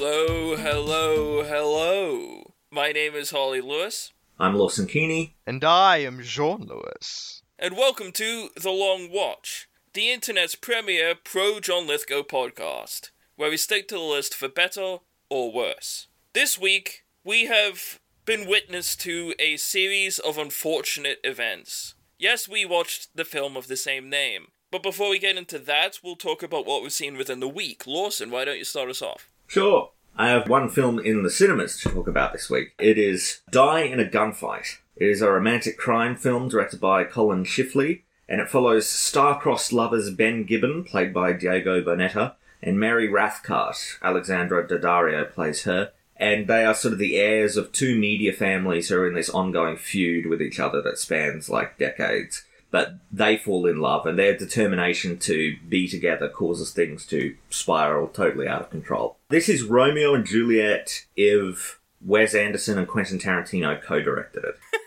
Hello, hello, hello. My name is Harlly Lewis, I'm Lawson Keeney. And I am Jeaun Lewis. and welcome to The Long Watch, the internet's premier pro John Lithgow podcast, where we stick to the list for better or worse. This week, we have been witness to a series of unfortunate events. Yes, we watched the film of the same name. But before we get into that, we'll talk about what we've seen within the week. Lawson, why don't you start us off? Sure. I have one film in the cinemas to talk about this week. It is Die in a Gunfight. It is a romantic crime film directed by Collin Schiffli, and it follows star-crossed lovers Ben Gibbon, played by Diego Boneta, and Mary Rathcart. Alexandra Daddario plays her. And they are sort of the heirs of two media families who are in this ongoing feud with each other that spans like decades. But they fall in love, and their determination to be together causes things to spiral totally out of control. This is Romeo and Juliet if Wes Anderson and Quentin Tarantino co-directed it.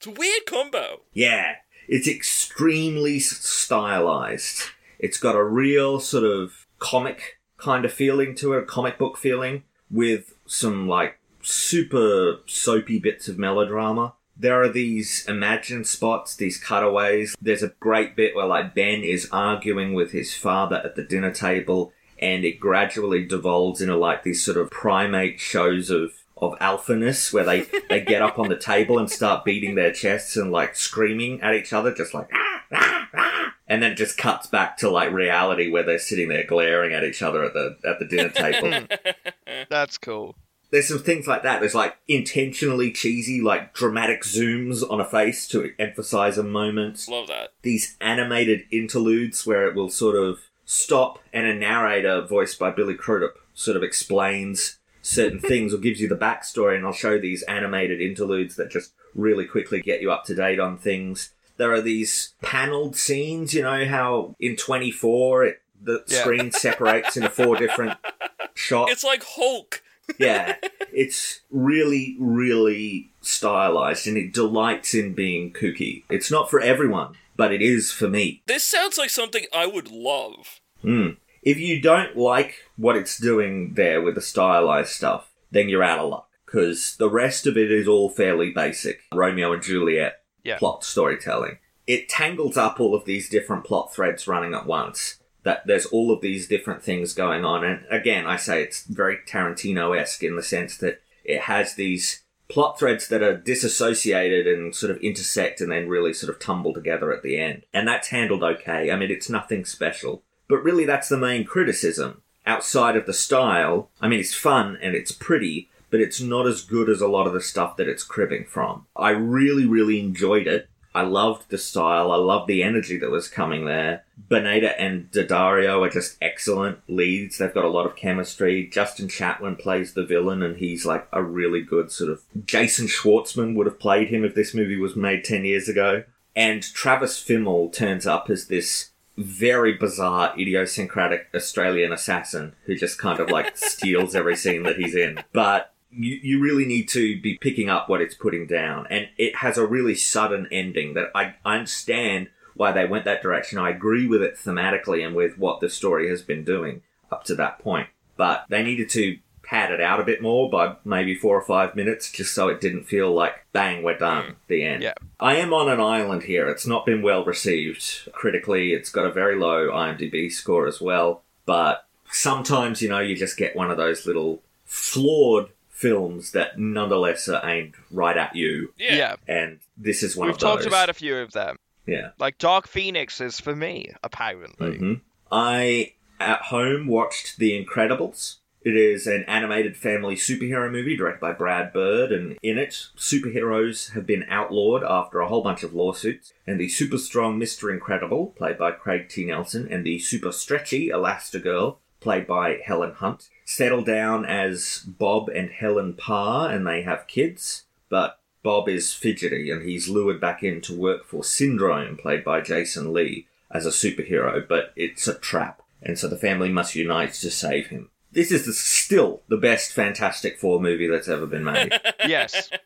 It's a weird combo. Yeah, it's extremely stylized. It's got a real sort of comic kind of feeling to it, a comic book feeling, with some like super soapy bits of melodrama. There are these imagined spots, these cutaways. There's a great bit where like Ben is arguing with his father at the dinner table and it gradually devolves into like these sort of primate shows of of alphaness where they they get up on the table and start beating their chests and like screaming at each other just like "Ah, ah, ah." and then it just cuts back to like reality where they're sitting there glaring at each other at the at the dinner table That's cool. There's some things like that there's like intentionally cheesy like dramatic zooms on a face to emphasize a moment Love that. these animated interludes where it will sort of stop and a narrator voiced by Billy Crudup sort of explains certain things or gives you the backstory and I'll show these animated interludes that just really quickly get you up to date on things. There are these paneled scenes, you know how in 24 it, the Yeah. screen separates into four different shots It's like Hulk. Yeah, it's really, really stylized and it delights in being kooky. It's not for everyone, but it is for me. This sounds like something I would love. Hmm. If you don't like what it's doing there with the stylized stuff, then you're out of luck. Because the rest of it is all fairly basic Romeo and Juliet Yeah. plot storytelling. It tangles up all of these different plot threads running at once. That there's all of these different things going on. And again, I say it's very Tarantino esque in the sense that it has these plot threads that are disassociated and sort of intersect and then really sort of tumble together at the end. And that's handled okay. I mean, it's nothing special. But really, that's the main criticism. Outside of the style, I mean, it's fun and it's pretty, but it's not as good as a lot of the stuff that it's cribbing from. I really, really enjoyed it. I loved the style. I loved the energy that was coming there. Boneta and Daddario are just excellent leads. They've got a lot of chemistry. Justin Chatwin plays the villain, and he's like a really good sort of. Jason Schwartzman would have played him if this movie was made 10 years ago. And Travis Fimmel turns up as this very bizarre, idiosyncratic Australian assassin who just kind of like steals every scene that he's in. But you, you really need to be picking up what it's putting down. And it has a really sudden ending that I, I understand why they went that direction. I agree with it thematically and with what the story has been doing up to that point. But they needed to pad it out a bit more by maybe four or five minutes just so it didn't feel like bang, we're done, mm. the end. Yeah. I am on an island here. It's not been well received critically. It's got a very low IMDb score as well. But sometimes, you know, you just get one of those little flawed films that nonetheless are aimed right at you. Yeah. And this is one We've of those. We've talked about a few of them. Yeah. Like Dark Phoenix is for me, apparently. hmm I, at home, watched The Incredibles. It is an animated family superhero movie directed by Brad Bird, and in it, superheroes have been outlawed after a whole bunch of lawsuits, and the super strong Mr. Incredible, played by Craig T. Nelson, and the super stretchy Elastigirl, played by Helen Hunt, settle down as Bob and Helen Parr, and they have kids, but Bob is fidgety and he's lured back in to work for Syndrome, played by Jason Lee, as a superhero, but it's a trap, and so the family must unite to save him. This is the, still the best Fantastic Four movie that's ever been made. Yes.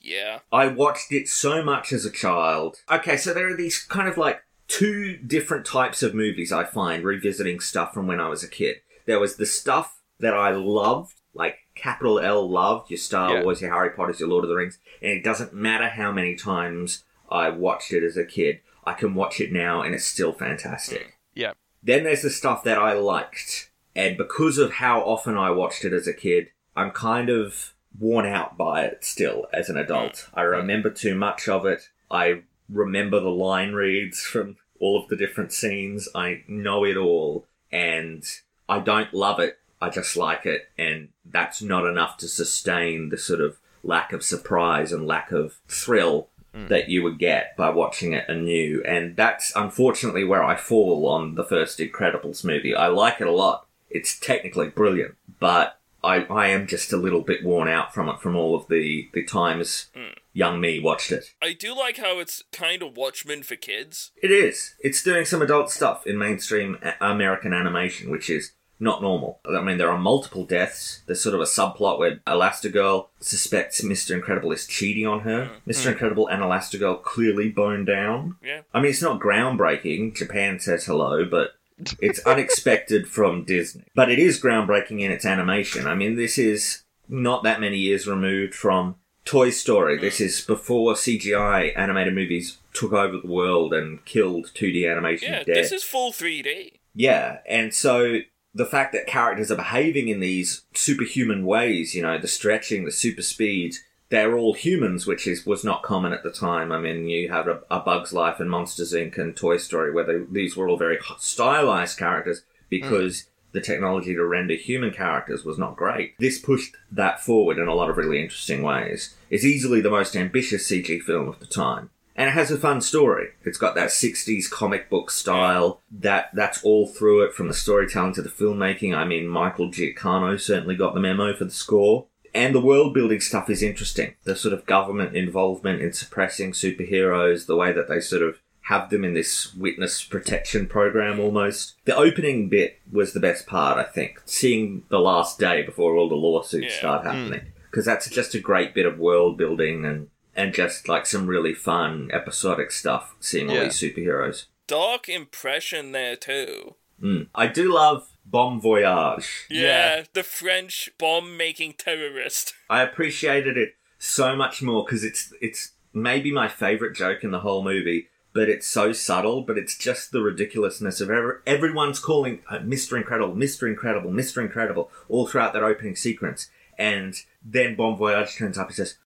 Yeah. I watched it so much as a child. Okay, so there are these kind of like two different types of movies I find revisiting stuff from when I was a kid. There was the stuff that I loved, like capital L loved, your Star Yeah. Wars, your Harry Potters, your Lord of the Rings, and it doesn't matter how many times I watched it as a kid, I can watch it now and it's still fantastic. Mm. Yeah. Then there's the stuff that I liked, and because of how often I watched it as a kid, I'm kind of worn out by it still as an adult. Mm. I remember too much of it. I remember the line reads from all of the different scenes. I know it all, and I don't love it. I just like it, and that's not enough to sustain the sort of lack of surprise and lack of thrill mm. that you would get by watching it anew. And that's unfortunately where I fall on the first Incredibles movie. I like it a lot. It's technically brilliant, but I, I am just a little bit worn out from it from all of the, the times hmm. young me watched it. I do like how it's kind of Watchmen for kids. It is. It's doing some adult stuff in mainstream uh, American animation, which is not normal. I mean, there are multiple deaths. There's sort of a subplot where Elastigirl suspects Mr. Incredible is cheating on her. Hmm. Mr. Hmm. Incredible and Elastigirl clearly bone down. Yeah. I mean, it's not groundbreaking. Japan says hello, but it's unexpected from Disney. But it is groundbreaking in its animation. I mean, this is not that many years removed from Toy Story. This mm. is before CGI animated movies took over the world and killed 2D animation Yeah, dead. this is full 3D. Yeah, and so the fact that characters are behaving in these superhuman ways, you know, the stretching, the super speed, they're all humans, which is was not common at the time. I mean, you had a, a Bug's Life and Monsters Inc. and Toy Story, where they, these were all very stylized characters because the technology to render human characters was not great. This pushed that forward in a lot of really interesting ways. It's easily the most ambitious CG film of the time. And it has a fun story. It's got that 60s comic book style. That that's all through it, from the storytelling to the filmmaking. I mean, Michael Giacchino certainly got the memo for the score. And the world building stuff is interesting. The sort of government involvement in suppressing superheroes, the way that they sort of have them in this witness protection program almost. The opening bit was the best part, I think. Seeing the last day before all the lawsuits Yeah. start happening. Because that's just a great bit of world building and, and just like some really fun episodic stuff, seeing all these superheroes. Dark impression there too. Mm. I do love Bomb Voyage. Yeah, Yeah. the French bomb making terrorist. I appreciated it so much more because it's it's maybe my favorite joke in the whole movie, but it's so subtle. But it's just the ridiculousness of every, everyone's calling uh, Mr. Incredible, Mr. Incredible, Mr. Incredible all throughout that opening sequence, and then Bon Voyage turns up and says,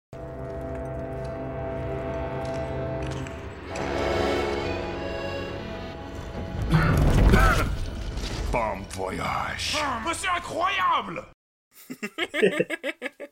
Bon voyage. Ah. c'est incroyable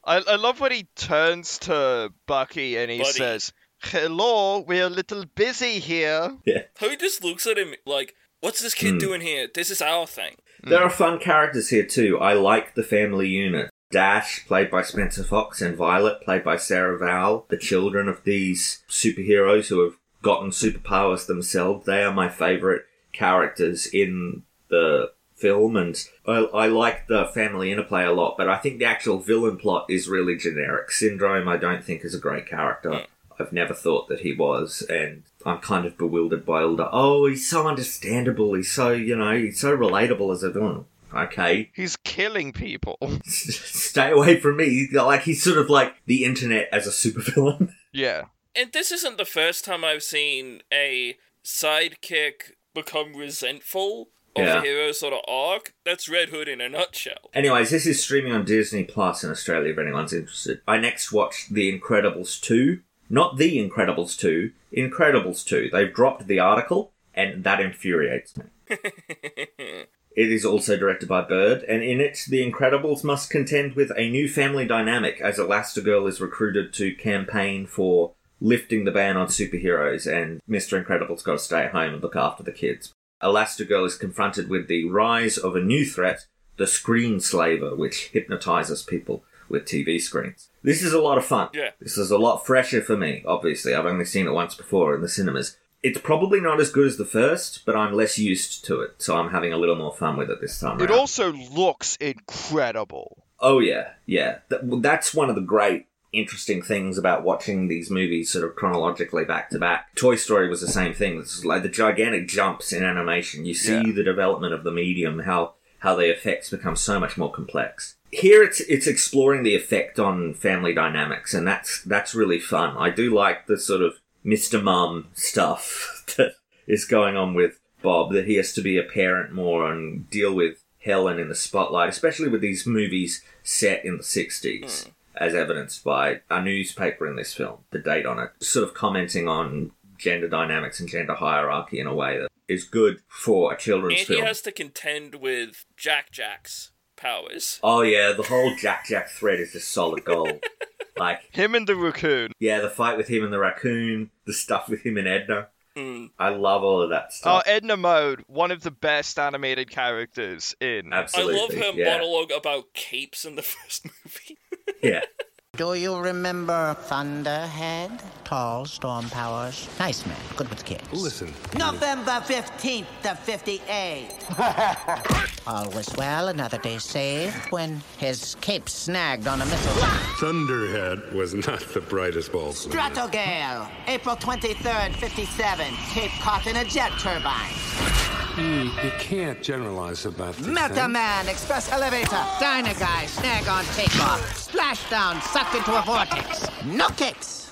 I, I love when he turns to Bucky and he Buddy. says, Hello, we're a little busy here. How he just looks at him like, what's this kid hmm. doing here? This is our thing. Hmm. There are fun characters here too. I like the family unit. Dash, played by Spencer Fox, and Violet, played by Sarah Vowell, the children of these superheroes who have gotten superpowers themselves. They are my favourite characters in the film, and I, I like the family interplay a lot, but I think the actual villain plot is really generic. Syndrome, I don't think, is a great character. I've never thought that he was, and I'm kind of bewildered by all the, oh, he's so understandable, he's so, you know, he's so relatable as a villain. Okay, He's killing people. stay away from me. Like, he's sort of like the internet as a supervillain. yeah. And this isn't the first time I've seen a sidekick become resentful of Yeah. the hero sort of arc. That's Red Hood in a nutshell. Anyways, this is streaming on Disney Plus in Australia if anyone's interested. I next watched The Incredibles 2. Not The Incredibles 2, Incredibles 2. They've dropped the article, and that infuriates me. It is also directed by Bird, and in it, the Incredibles must contend with a new family dynamic as Elastigirl is recruited to campaign for lifting the ban on superheroes, and Mr. Incredible's got to stay at home and look after the kids. Elastigirl is confronted with the rise of a new threat, the Screen Slaver, which hypnotizes people with TV screens. This is a lot of fun. Yeah. This is a lot fresher for me, obviously. I've only seen it once before in the cinemas. It's probably not as good as the first, but I'm less used to it, so I'm having a little more fun with it this time It around. also looks incredible. Oh yeah, yeah. That's one of the great, interesting things about watching these movies sort of chronologically back to back. Toy Story was the same thing. It's like the gigantic jumps in animation. You see Yeah. the development of the medium, how how the effects become so much more complex. Here it's it's exploring the effect on family dynamics and that's that's really fun. I do like the sort of Mr. Mum stuff that is going on with Bob that he has to be a parent more and deal with Helen in the spotlight, especially with these movies set in the 60s, as evidenced by a newspaper in this film, the date on it, sort of commenting on gender dynamics and gender hierarchy in a way that is good for a children's And he film. has to contend with Jack Jack's powers. Oh yeah, the whole Jack Jack thread is just solid gold. like, Him and the raccoon. yeah, the fight with him and the raccoon, the stuff with him and Edna. Mm. I love all of that stuff. Oh. Edna Mode, one of the best animated characters in. Absolutely. I love her yeah. monologue about capes in the first movie. Yeah. Do you remember Thunderhead? Tall, storm powers. Nice man, good with kids. Listen, November 15th of 58. All was well, another day saved when his cape snagged on a missile. Thunderhead was not the brightest bulb. Stratogale, April 23rd, 57. Cape caught in a jet turbine. You, you can't generalize about this. Meta Man, express elevator. Dynaguy, snag on takeoff. Splashdown, sucked into a vortex. No kicks.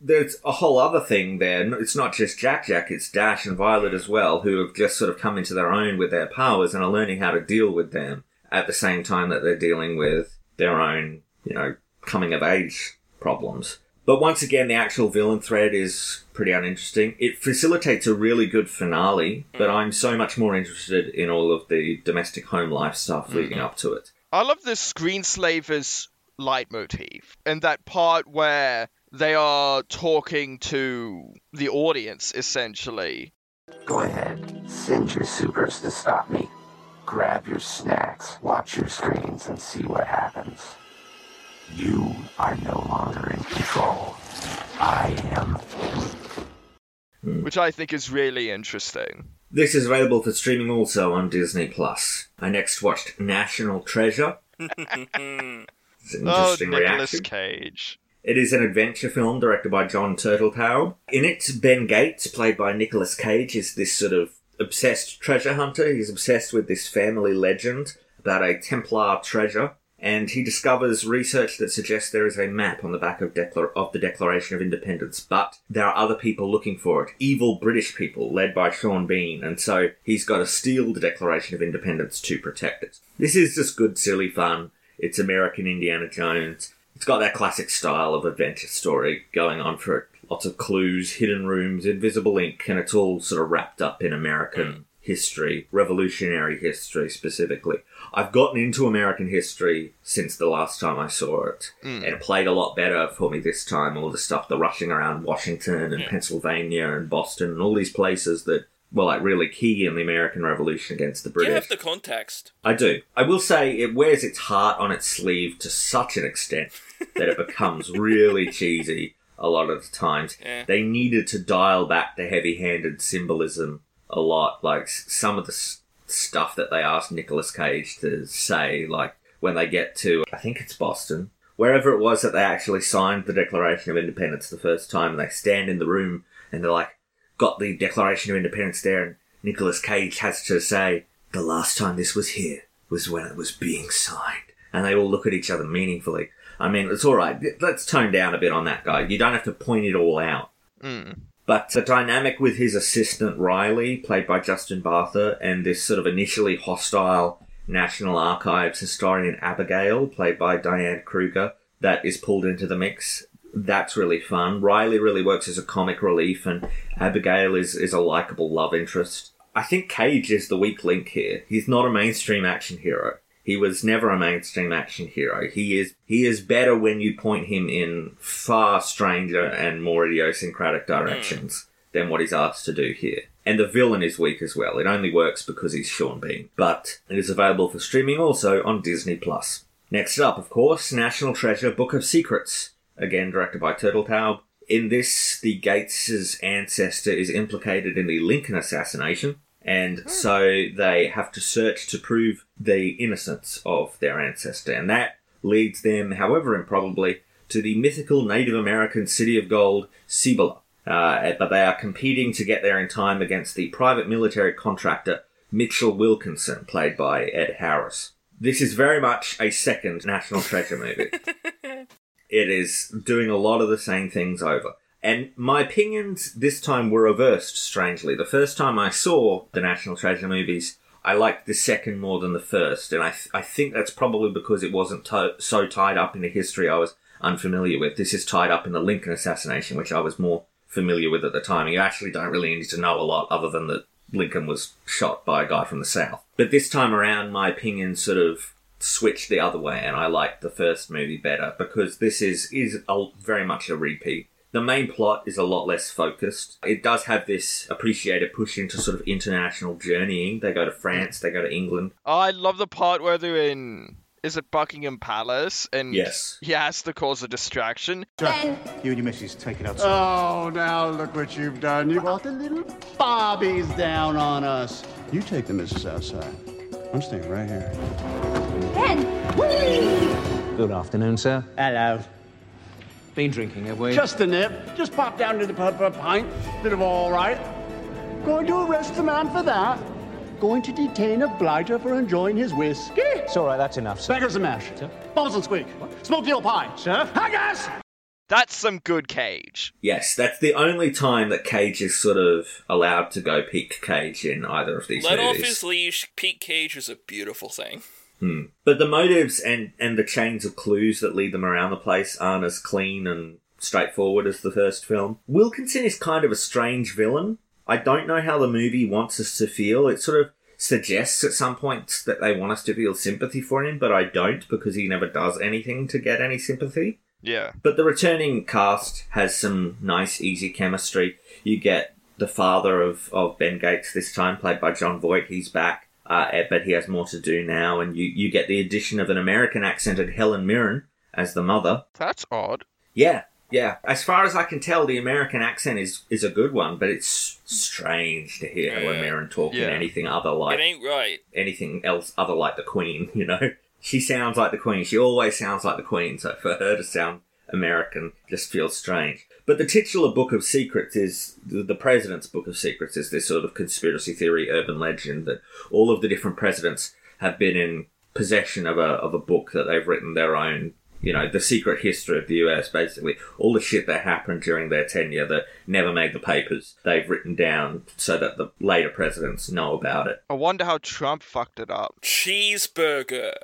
there's a whole other thing there. It's not just Jack Jack, it's Dash and Violet as well, who have just sort of come into their own with their powers and are learning how to deal with them at the same time that they're dealing with their own, you know, coming of age problems. But once again, the actual villain thread is pretty uninteresting. It facilitates a really good finale, but I'm so much more interested in all of the domestic home life stuff leading mm-hmm. up to it. I love the screenslavers leitmotif and that part where they are talking to the audience essentially. Go ahead, send your supers to stop me. Grab your snacks, watch your screens, and see what happens. You are no longer in control. I am. Which I think is really interesting. This is available for streaming also on Disney Plus. I next watched National Treasure. It's an Oh, Nicolas reaction. Cage. It is an adventure film directed by John Turteltaub. In it, Ben Gates, played by Nicolas Cage, is this sort of obsessed treasure hunter. He's obsessed with this family legend about a Templar treasure, and he discovers research that suggests there is a map on the back of, Declar- of the Declaration of Independence, but there are other people looking for it. Evil British people, led by Sean Bean, and so he's got to steal the Declaration of Independence to protect it. This is just good, silly fun. It's American Indiana Jones. It's got that classic style of adventure story going on for it. Lots of clues, hidden rooms, invisible ink, and it's all sort of wrapped up in American history, revolutionary history specifically. I've gotten into American history since the last time I saw it, hmm. and it played a lot better for me this time. All the stuff, the rushing around Washington and Pennsylvania and Boston and all these places that were like really key in the American Revolution against the British. you have the context? I do. I will say it wears its heart on its sleeve to such an extent that it becomes really cheesy a lot of the times. Yeah. They needed to dial back the heavy-handed symbolism a lot. Like some of the s- stuff that they asked Nicolas Cage to say, like when they get to, I think it's Boston, wherever it was that they actually signed the Declaration of Independence the first time, and they stand in the room and they're like, got the Declaration of Independence there, and Nicolas Cage has to say, the last time this was here was when it was being signed. And they all look at each other meaningfully. I mean, it's alright. Let's tone down a bit on that guy. You don't have to point it all out. Mm. But the dynamic with his assistant Riley, played by Justin Bartha, and this sort of initially hostile National Archives historian Abigail, played by Diane Kruger, that is pulled into the mix. That's really fun. Riley really works as a comic relief, and Abigail is, is a likable love interest. I think Cage is the weak link here. He's not a mainstream action hero. He was never a mainstream action hero. He is he is better when you point him in far stranger and more idiosyncratic hmm. directions than what he's asked to do here. And the villain is weak as well. It only works because he's Sean Bean. But it is available for streaming also on Disney Plus. Next up, of course, National Treasure Book of Secrets. Again directed by Turteltaub. In this, the Gates' ancestor is implicated in the Lincoln assassination, and so they have to search to prove the innocence of their ancestor, and that leads them, however improbably, to the mythical Native American city of gold, Cibola. Uh, but they are competing to get there in time against the private military contractor Mitchell Wilkinson, played by Ed Harris. This is very much a second National Treasure movie. it is doing a lot of the same things over. And my opinions this time were reversed, strangely. The first time I saw the National Treasure movies, I liked the second more than the first. And I, th- I think that's probably because it wasn't to- so tied up in a history I was unfamiliar with. This is tied up in the Lincoln assassination, which I was more familiar with at the time. You actually don't really need to know a lot other than that Lincoln was shot by a guy from the South. But this time around, my opinion sort of switched the other way, and I liked the first movie better because this is is a, very much a repeat. The main plot is a lot less focused. It does have this appreciated push into sort of international journeying. They go to France, they go to England. Oh, I love the part where they're in. Is it Buckingham Palace? And Yes. he has to cause a distraction. You and your missus take it outside. Oh, now look what you've done. You brought the little bobbies down on us. You take the missus outside. I'm staying right here. Ben. Good afternoon, sir. Hello. Been drinking, have we? Just a nip. Just pop down to the pub for a pint. Bit of all right. Going to arrest the man for that. Going to detain a blighter for enjoying his whiskey. It's all right, that's enough, sir. Beggars and mash. Sir? Bubbles and squeak. Smoked eel pie. Sir? Haggis! That's some good cage. Yes, that's the only time that Cage is sort of allowed to go peak Cage in either of these movies. Let off his leash. Pete Cage is a beautiful thing. Hmm. But the motives and, and the chains of clues that lead them around the place aren't as clean and straightforward as the first film. Wilkinson is kind of a strange villain. I don't know how the movie wants us to feel. It sort of suggests at some points that they want us to feel sympathy for him, but I don't because he never does anything to get any sympathy. Yeah. But the returning cast has some nice, easy chemistry. You get the father of, of Ben Gates this time, played by Jon Voight. He's back, uh, eh, but he has more to do now. And you, you get the addition of an American accented Helen Mirren as the mother. That's odd. Yeah, yeah. As far as I can tell, the American accent is, is a good one, but it's strange to hear Helen Mirren talk in anything other like it ain't right. anything else other like the Queen, you know? She sounds like the Queen. She always sounds like the Queen, so for her to sound American just feels strange. But the titular Book of Secrets is the the President's Book of Secrets is this sort of conspiracy theory urban legend that all of the different presidents have been in possession of a of a book that they've written their own you know, the secret history of the US, basically. All the shit that happened during their tenure that never made the papers, they've written down so that the later presidents know about it. I wonder how Trump fucked it up. Cheeseburger.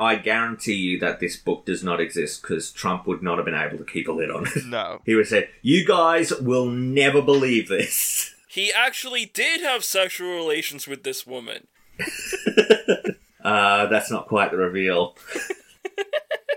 I guarantee you that this book does not exist because Trump would not have been able to keep a lid on it. No. He would have said, You guys will never believe this. He actually did have sexual relations with this woman. Uh, that's not quite the reveal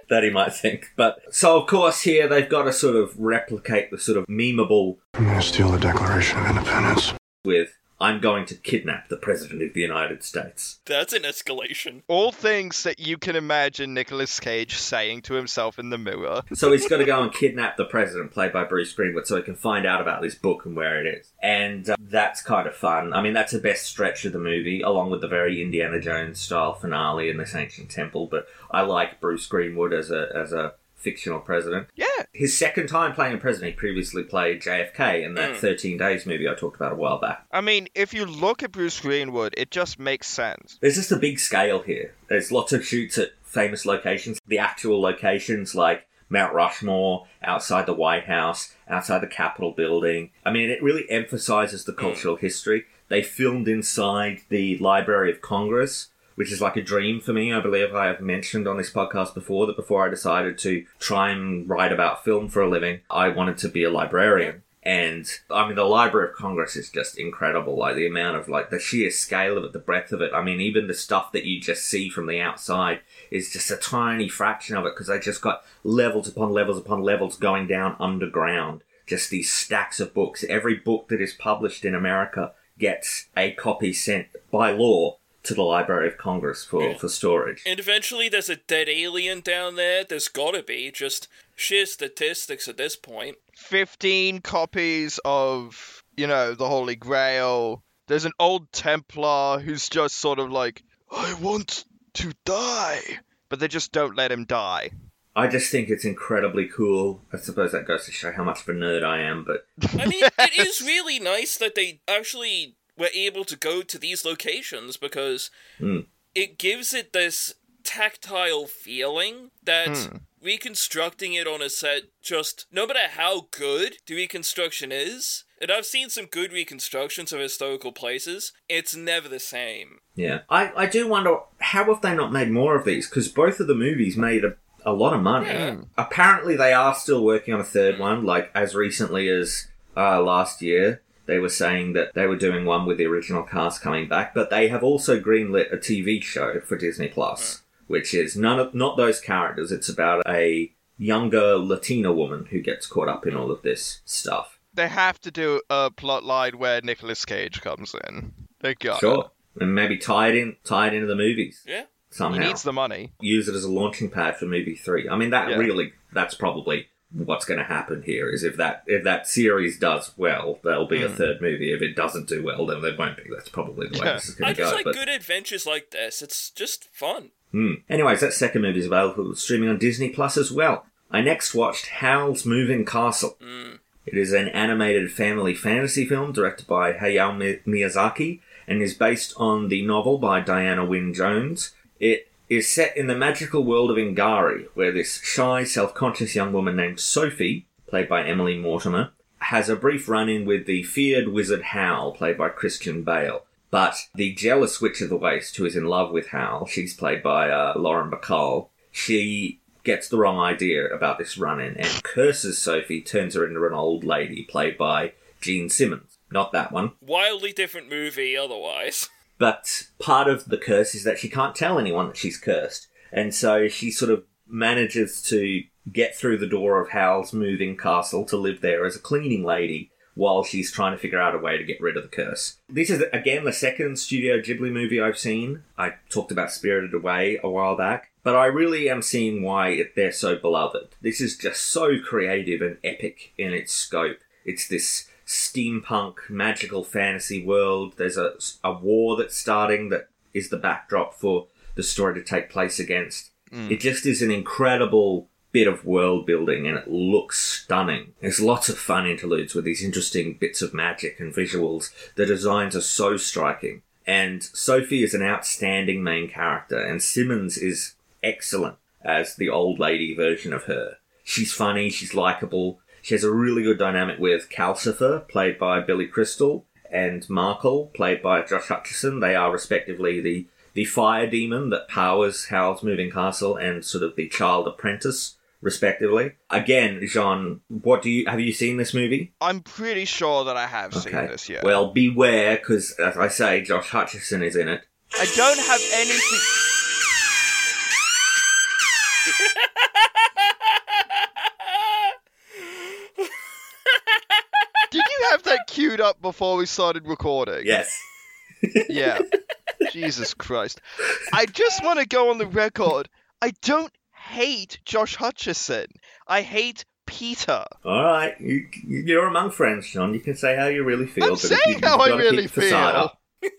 that he might think. But so, of course, here they've got to sort of replicate the sort of memeable I'm gonna steal the Declaration of Independence. with, I'm going to kidnap the President of the United States. That's an escalation. All things that you can imagine Nicolas Cage saying to himself in the mirror. So he's got to go and kidnap the president, played by Bruce Greenwood, so he can find out about this book and where it is. And uh, that's kind of fun. I mean, that's the best stretch of the movie, along with the very Indiana Jones style finale in this ancient temple. But I like Bruce Greenwood as a as a fictional president. Yeah. His second time playing a president, he previously played JFK in that mm. 13 Days movie I talked about a while back. I mean, if you look at Bruce Greenwood, it just makes sense. There's just a big scale here. There's lots of shoots at famous locations. The actual locations like Mount Rushmore, outside the White House, outside the Capitol building. I mean, it really emphasizes the mm. cultural history. They filmed inside the Library of Congress, which is like a dream for me. I believe I have mentioned on this podcast before that before I decided to try and write about film for a living, I wanted to be a librarian. And I mean, the Library of Congress is just incredible. Like the amount of like the sheer scale of it, the breadth of it. I mean, even the stuff that you just see from the outside is just a tiny fraction of it because they just got levels upon levels upon levels going down underground. Just these stacks of books. Every book that is published in America gets a copy sent by law to the Library of Congress for, for storage. And eventually there's a dead alien down there. There's gotta be. Just sheer statistics at this point. 15 copies of, you know, the Holy Grail. There's an old Templar who's just sort of like, I want to die. But they just don't let him die. I just think it's incredibly cool. I suppose that goes to show how much of a nerd I am, but I mean, it is really nice that they actually we're able to go to these locations because Mm. it gives it this tactile feeling that Hmm. reconstructing it on a set just no matter how good the reconstruction is and i've seen some good reconstructions of historical places it's never the same Yeah, I, I do wonder how have they not made more of these? Because both of the movies made a, a lot of money. Yeah. Apparently, they are still working on a third one. Like as recently as uh, last year, they were saying that they were doing one with the original cast coming back. But they have also greenlit a TV show for Disney Plus, hmm. which is none of not those characters. It's about a younger Latina woman who gets caught up in all of this stuff. They have to do a plot line where Nicolas Cage comes in. They got Sure, and maybe tie it in, tie it into the movies. yeah it. Somehow. He needs the money. use it as a launching pad for movie three. I mean, that Yeah. really, that's probably what's going to happen here. Is if that if that series does well, there'll be a Hmm. third movie. If it doesn't do well, then there won't be. That's probably the way Yeah. this is going to just go. like but good adventures like this it's just fun hmm. anyways, that second movie is available streaming on Disney Plus as well. I next watched Howl's Moving Castle. Mm. It is an animated family fantasy film directed by Hayao Miyazaki and is based on the novel by Diana Wynne Jones. It is set in the magical world of Ingary, where this shy, self-conscious young woman named Sophie, played by Emily Mortimer, has a brief run-in with the feared wizard Howl, played by Christian Bale. But the jealous witch of the waste, who is in love with Howl, she's played by uh, Lauren Bacall, she gets the wrong idea about this run-in and curses Sophie, turns her into an old lady, played by Jean Simmons. Not that one. wildly different movie otherwise But part of the curse is that she can't tell anyone that she's cursed. And so she sort of manages to get through the door of Howl's moving castle to live there as a cleaning lady while she's trying to figure out a way to get rid of the curse. This is, again, the second Studio Ghibli movie I've seen. I talked about Spirited Away a while back. But I really am seeing why they're so beloved. This is just so creative and epic in its scope. It's this steampunk magical fantasy world. There's a, a war that's starting that is the backdrop for the story to take place against. Mm. It just is an incredible bit of world building and it looks stunning. There's lots of fun interludes with these interesting bits of magic and visuals. The designs are so striking. And Sophie is an outstanding main character and Simmons is excellent as the old lady version of her. She's funny, she's likable, she has a really good dynamic with Calcifer, played by Billy Crystal, and Markl, played by Josh Hutcherson. They are respectively the, the fire demon that powers Howl's Moving Castle and sort of the child apprentice, respectively. Again, Jeaun, what do you have you seen this movie? I'm pretty sure that I have seen this, yeah. Well, beware, because as I say, Josh Hutcherson is in it. I don't have anything. Did you have that queued up before we started recording? Yes. Yeah. Jesus Christ. I just want to go on the record. I don't hate Josh Hutcherson. I hate Peter. All right, you, you're among friends, Sean. You can say how you really feel. I'm saying you, how I really keep the facade feel.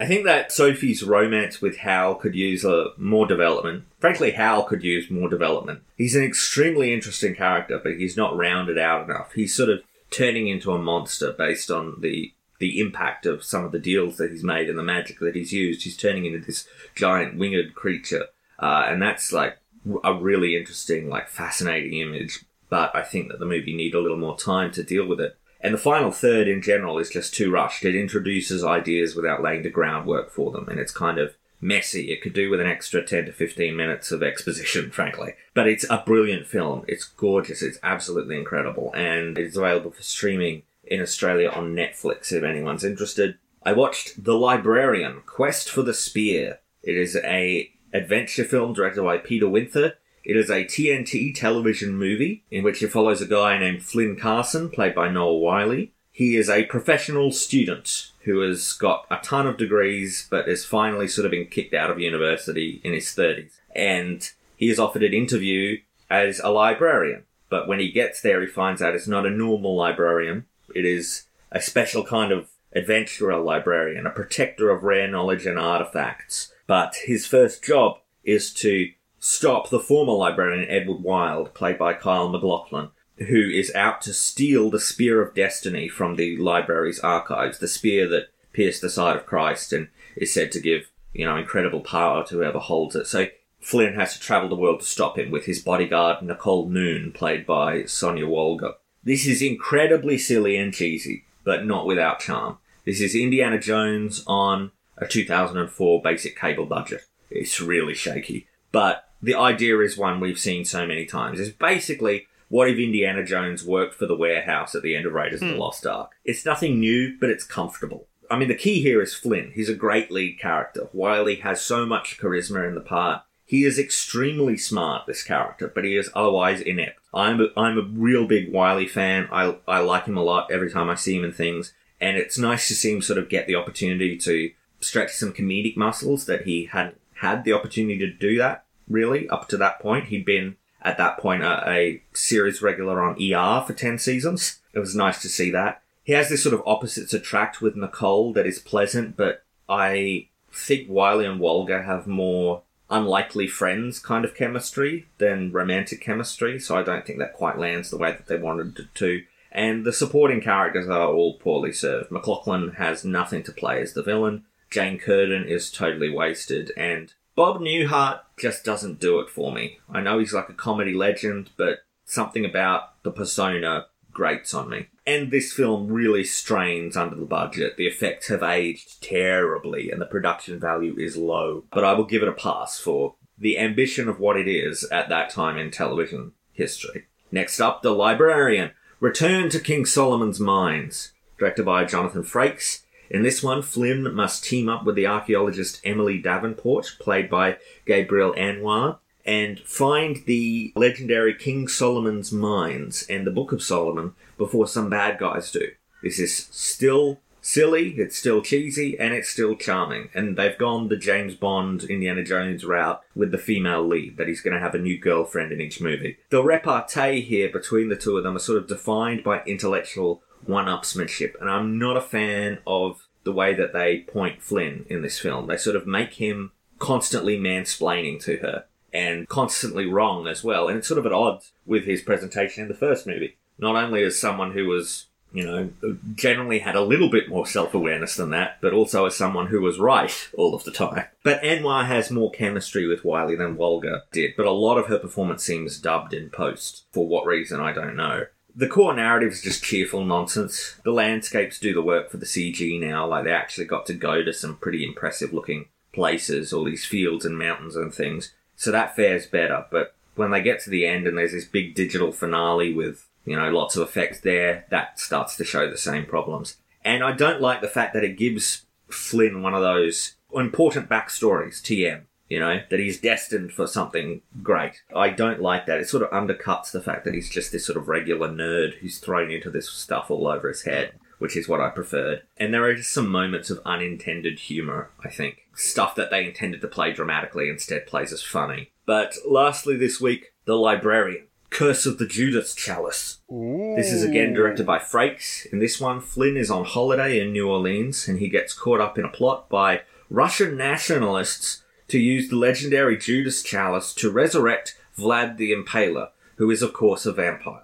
I think that Sophie's romance with Hal could use a more development. Frankly, Hal could use more development. He's an extremely interesting character, but he's not rounded out enough. He's sort of turning into a monster based on the the impact of some of the deals that he's made and the magic that he's used. He's turning into this giant winged creature, uh, and that's like a really interesting, like fascinating image. But I think that the movie need a little more time to deal with it. And the final third in general is just too rushed. It introduces ideas without laying the groundwork for them, and it's kind of messy. It could do with an extra 10 to 15 minutes of exposition, frankly. But it's a brilliant film. It's gorgeous. It's absolutely incredible. And it's available for streaming in Australia on Netflix if anyone's interested. I watched The Librarian, Quest for the Spear. It is a adventure film directed by Peter Winther. It is a TNT television movie in which it follows a guy named Flynn Carsen, played by Noah Wyle. He is a professional student who has got a ton of degrees but is finally sort of been kicked out of university in his 30s. And he is offered an interview as a librarian. But when he gets there, he finds out it's not a normal librarian. It is a special kind of adventurer librarian, a protector of rare knowledge and artifacts. But his first job is to stop the former librarian Edward Wilde, played by Kyle MacLachlan, who is out to steal the Spear of Destiny from the library's archives, the spear that pierced the side of Christ and is said to give, you know, incredible power to whoever holds it. So Flynn has to travel the world to stop him with his bodyguard Nicole Noon, played by Sonya Walger. This is incredibly silly and cheesy, but not without charm. This is Indiana Jones on a 2004 basic cable budget. It's really shaky. But the idea is one we've seen so many times. It's basically what if Indiana Jones worked for the warehouse at the end of Raiders of the hmm. Lost Ark? It's nothing new, but it's comfortable. I mean, the key here is Flynn. He's a great lead character. Wyle has so much charisma in the part. He is extremely smart, this character, but he is otherwise inept. I'm a, I'm a real big Wyle fan. I, I like him a lot every time I see him in things. And it's nice to see him sort of get the opportunity to stretch some comedic muscles that he hadn't had the opportunity to do that, really, up to that point. He'd been, at that point, a, a series regular on ER for 10 seasons. It was nice to see that. He has this sort of opposites attract with Nicole that is pleasant, but I think Wyle and Walger have more unlikely friends kind of chemistry than romantic chemistry, so I don't think that quite lands the way that they wanted it to. And the supporting characters are all poorly served. MacLachlan has nothing to play as the villain. Jane Curtin is totally wasted, and Bob Newhart just doesn't do it for me. I know he's like a comedy legend, but something about the persona grates on me. And this film really strains under the budget. The effects have aged terribly and the production value is low. But I will give it a pass for the ambition of what it is at that time in television history. Next up, The Librarian. Return to King Solomon's Mines. Directed by Jonathan Frakes. In this one, Flynn must team up with the archaeologist Emily Davenport, played by Gabrielle Anwar, and find the legendary King Solomon's mines and the Book of Solomon before some bad guys do. This is still silly, it's still cheesy, and it's still charming. And they've gone the James Bond, Indiana Jones route with the female lead, that he's going to have a new girlfriend in each movie. The repartee here between the two of them are sort of defined by intellectual one-upsmanship, and I'm not a fan of the way that they point Flynn in this film. They sort of make him constantly mansplaining to her and constantly wrong as well. And it's sort of at odds with his presentation in the first movie. Not only as someone who was, you know, generally had a little bit more self awareness than that, but also as someone who was right all of the time. But Anwar has more chemistry with Wyle than Walger did, but a lot of her performance seems dubbed in post. For what reason, I don't know. The core narrative is just cheerful nonsense. The landscapes do the work for the CG now, like they actually got to go to some pretty impressive looking places, all these fields and mountains and things. So that fares better. But when they get to the end and there's this big digital finale with, you know, lots of effects there, that starts to show the same problems. And I don't like the fact that it gives Flynn one of those important backstories, TM, you know, that he's destined for something great. I don't like that. It sort of undercuts the fact that he's just this sort of regular nerd who's thrown into this stuff all over his head which is what I preferred. And there are just some moments of unintended humour, I think. Stuff that they intended to play dramatically instead plays as funny. But lastly this week, The Librarian. Curse of the Judas Chalice. This is again directed by Frakes. In this one, Flynn is on holiday in New Orleans and he gets caught up in a plot by Russian nationalists to use the legendary Judas Chalice to resurrect Vlad the Impaler, who is, of course, a vampire.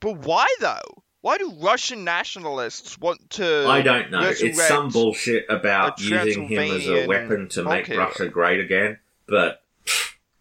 But why though? Why do Russian nationalists want to? I don't know. It's some bullshit about using him as a weapon to make folk Russia great again. But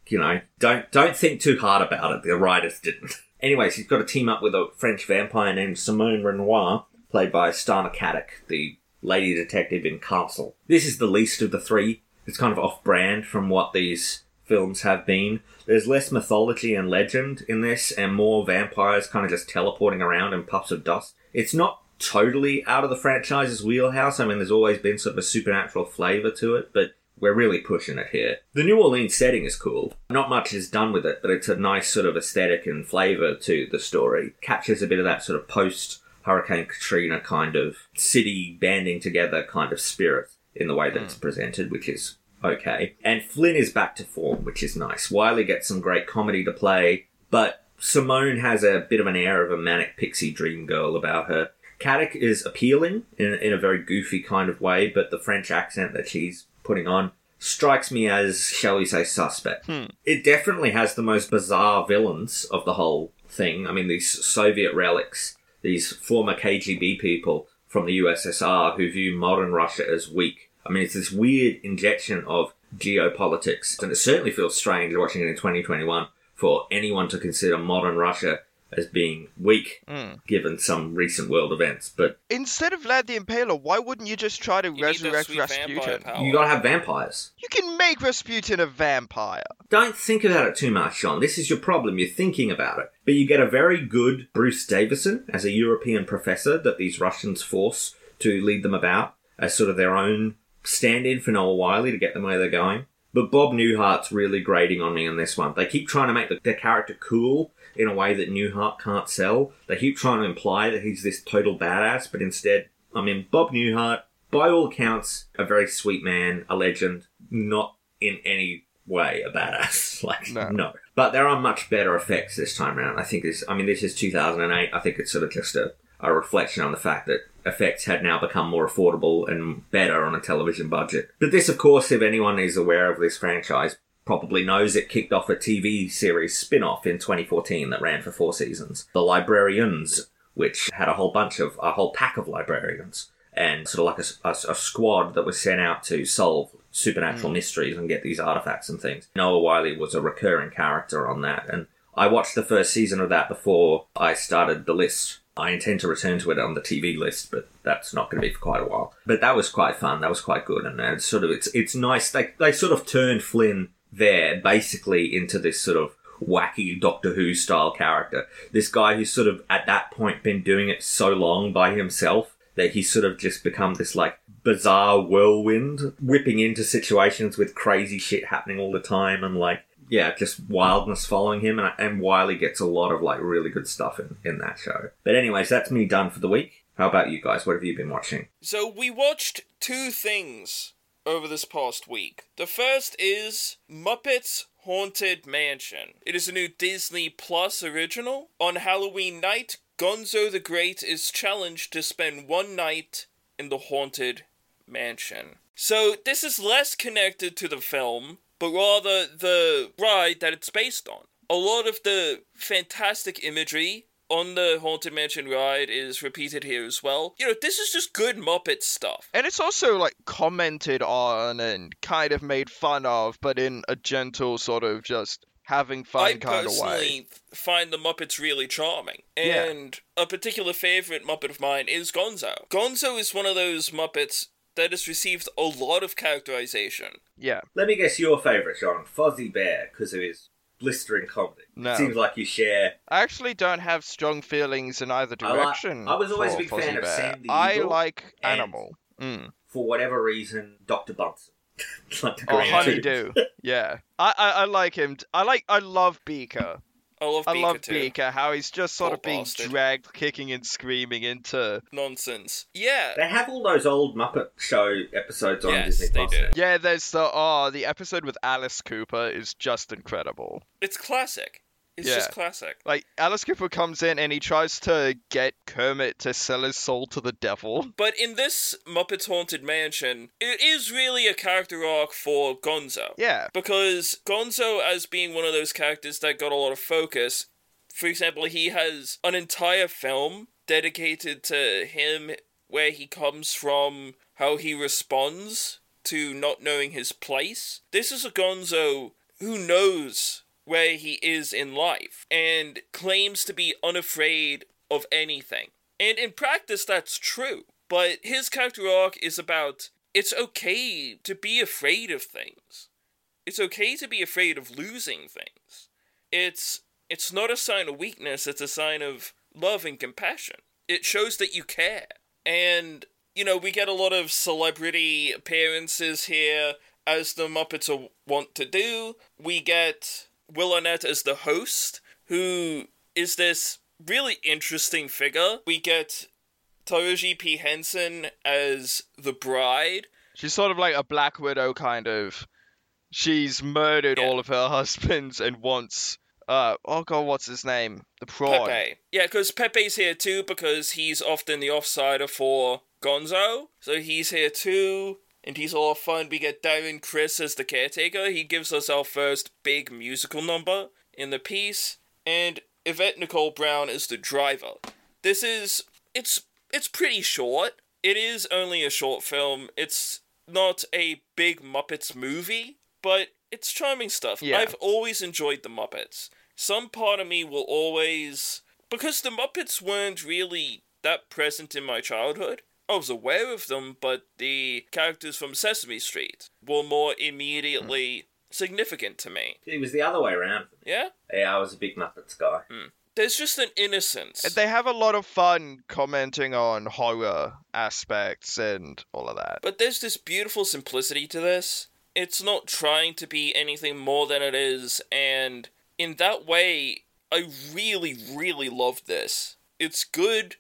you know, don't don't think too hard about it. The writers didn't. Anyways, he's got to team up with a French vampire named Simone Renoir, played by Stana Katic, the lady detective in Castle. This is the least of the three. It's kind of off-brand from what these films have been. There's less mythology and legend in this, and more vampires kind of just teleporting around in puffs of dust. It's not totally out of the franchise's wheelhouse. I mean, there's always been sort of a supernatural flavour to it, but we're really pushing it here. The New Orleans setting is cool. Not much is done with it, but it's a nice sort of aesthetic and flavour to the story. Captures a bit of that sort of post Hurricane Katrina kind of city banding together kind of spirit in the way that hmm. it's presented, which is okay. And Flynn is back to form, which is nice. Wyle gets some great comedy to play, but Simone has a bit of an air of a manic pixie dream girl about her. Katic is appealing in, in a very goofy kind of way, but the French accent that she's putting on strikes me as, shall we say, suspect. Hmm. It definitely has the most bizarre villains of the whole thing. I mean, these Soviet relics, these former KGB people from the USSR who view modern Russia as weak. I mean, it's this weird injection of geopolitics, and it certainly feels strange watching it in 2021 for anyone to consider modern Russia as being weak, Mm. given some recent world events. But Instead of Vlad the Impaler, why wouldn't you just try to You resurrect sweet Rasputin? you gotta have vampires. You can make Rasputin a vampire. Don't think about it too much, Jeaun. This is your problem. You're thinking about it. But you get a very good Bruce Davison as a European professor that these Russians force to lead them about as sort of their own stand in for Noah Wyle to get them where they're going. But Bob Newhart's really grating on me on this one. They keep trying to make the, their character cool in a way that Newhart can't sell. They keep trying to imply that he's this total badass, but instead, I mean, Bob Newhart, by all accounts, a very sweet man, a legend, not in any way a badass. like, No. no. But there are much better effects this time around. I think this, I mean, this is 2008. I think it's sort of just a, a reflection on the fact that effects had now become more affordable and better on a television budget. But this, of course, if anyone is aware of this franchise, probably knows it kicked off a TV series spin off in 2014 that ran for four seasons. The Librarians, which had a whole bunch of, a whole pack of librarians and sort of like a, a- a squad that was sent out to solve supernatural hmm. mysteries and get these artifacts and things. Noah Wyle was a recurring character on that, and I watched the first season of that before I started the list. I intend to return to it on the TV list, but that's not going to be for quite a while. But that was quite fun. That was quite good, and uh, it's sort of it's it's nice. They they sort of turned Flynn there basically into this sort of wacky Doctor Who style character. This guy who's sort of at that point been doing it so long by himself that he's sort of just become this like bizarre whirlwind, whipping into situations with crazy shit happening all the time and like yeah, just wildness following him, and, and Wyle gets a lot of like really good stuff in, in that show. But anyways, that's me done for the week. How about you guys? What have you been watching? So we watched two things over this past week. The first is Muppets Haunted Mansion. It is a new Disney Plus original. On Halloween night, Gonzo the Great is challenged to spend one night in the haunted mansion. So this is less connected to the film, but rather the ride that it's based on. A lot of the fantastic imagery on the Haunted Mansion ride is repeated here as well. You know, this is just good Muppet stuff. And it's also like commented on and kind of made fun of, but in a gentle sort of just having fun I kind of way. I personally find the Muppets really charming. Yeah. And a particular favorite Muppet of mine is Gonzo. Gonzo is one of those Muppets that has received a lot of characterization. Yeah. Let me guess your favourite, Jeaun. Fozzie Bear, because of his blistering comedy. No. Seems like you share. I actually don't have strong feelings in either I like- direction. I was always a for big fan Fozzie of Bear. Sam the I Eagle like and- Animal. Mm. For whatever reason, Dr. Bunsen. like Oh, great Honeydew. yeah. I, I I like him. I like. I love Beaker. I love I Beaker love too. Beaker. How he's just sort Poor of being bastard. dragged, kicking and screaming into. Nonsense. Yeah. They have all those old Muppet Show episodes on Yes, Disney they Plus. do. now. Yeah, there's the oh the episode with Alice Cooper is just incredible. It's classic. It's Yeah. just classic. Like Alice Cooper comes in and he tries to get Kermit to sell his soul to the devil. But in this Muppets Haunted Mansion, it is really a character arc for Gonzo. Yeah. Because Gonzo, as being one of those characters that got a lot of focus, for example, he has an entire film dedicated to him where he comes from, how he responds to not knowing his place. This is a Gonzo who knows where he is in life and claims to be unafraid of anything. And in practice, that's true. But his character arc is about it's okay to be afraid of things. It's okay to be afraid of losing things. It's it's not a sign of weakness, it's a sign of love and compassion. It shows that you care. And you know, we get a lot of celebrity appearances here as the Muppets are wont to do. We get Will Arnett as the host, who is this really interesting figure. We get Taraji P. Henson as the bride. She's sort of like a Black Widow kind of. She's murdered all of her husbands and wants. Uh oh god, what's his name? The prawn. Pepe. Yeah, because Pepe's here too because he's often the offsider for Gonzo. So he's here too. And he's a lot of fun. We get Darren Criss as the caretaker. He gives us our first big musical number in the piece, and Yvette Nicole Brown is the driver. This is it's it's pretty short. It is only a short film. It's not a big Muppets movie, but it's charming stuff. Yeah. I've always enjoyed the Muppets. Some part of me will always because the Muppets weren't really that present in my childhood. I was aware of them, but the characters from Sesame Street were more immediately significant to me. It was the other way around. Yeah? Yeah, I was a big Muppets guy. Hmm. There's just an innocence. They have a lot of fun commenting on horror aspects and all of that. But there's this beautiful simplicity to this. It's not trying to be anything more than it is, and in that way, I really, really love this. It's good,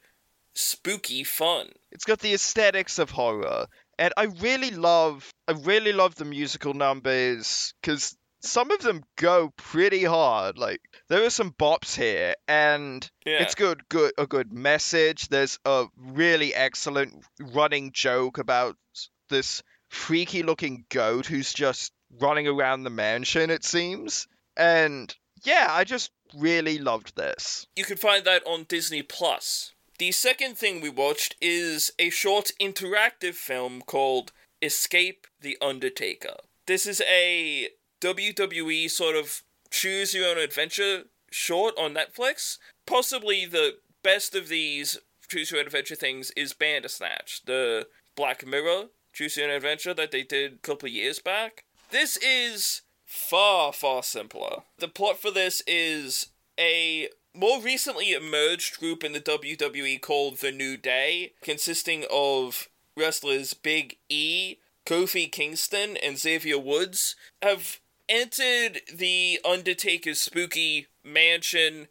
spooky fun. It's got the aesthetics of horror, and I really love, I really love the musical numbers because some of them go pretty hard. Like there are some bops here, and Yeah. it's good, good, a good message. There's a really excellent running joke about this freaky-looking goat who's just running around the mansion. It seems, and yeah, I just really loved this. You can find that on Disney Plus. The second thing we watched is a short interactive film called Escape the Undertaker. This is a WWE sort of choose your own adventure short on Netflix. Possibly the best of these choose your own adventure things is Bandersnatch, the Black Mirror choose your own adventure that they did a couple of years back. This is far, far simpler. The plot for this is a more recently emerged group in the WWE called The New Day, consisting of wrestlers Big E, Kofi Kingston, and Xavier Woods, have entered the Undertaker's spooky mansion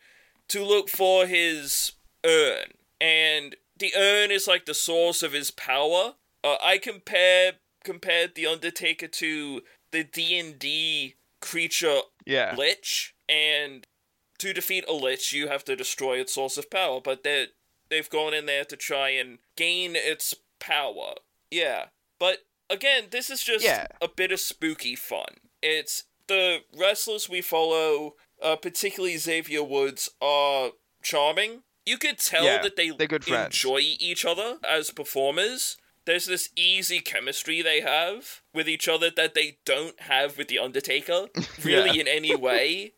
to look for his urn. And the urn is like the source of his power. Uh, I compare compared the Undertaker to the D and D creature Yeah. Lich, and to defeat a Lich, you have to destroy its source of power. But they they've gone in there to try and gain its power. Yeah, but again, this is just Yeah. a bit of spooky fun. It's the wrestlers we follow, uh, particularly Xavier Woods, are charming. You could tell Yeah, that they enjoy each other as performers. There's this easy chemistry they have with each other that they don't have with the Undertaker, really Yeah. in any way.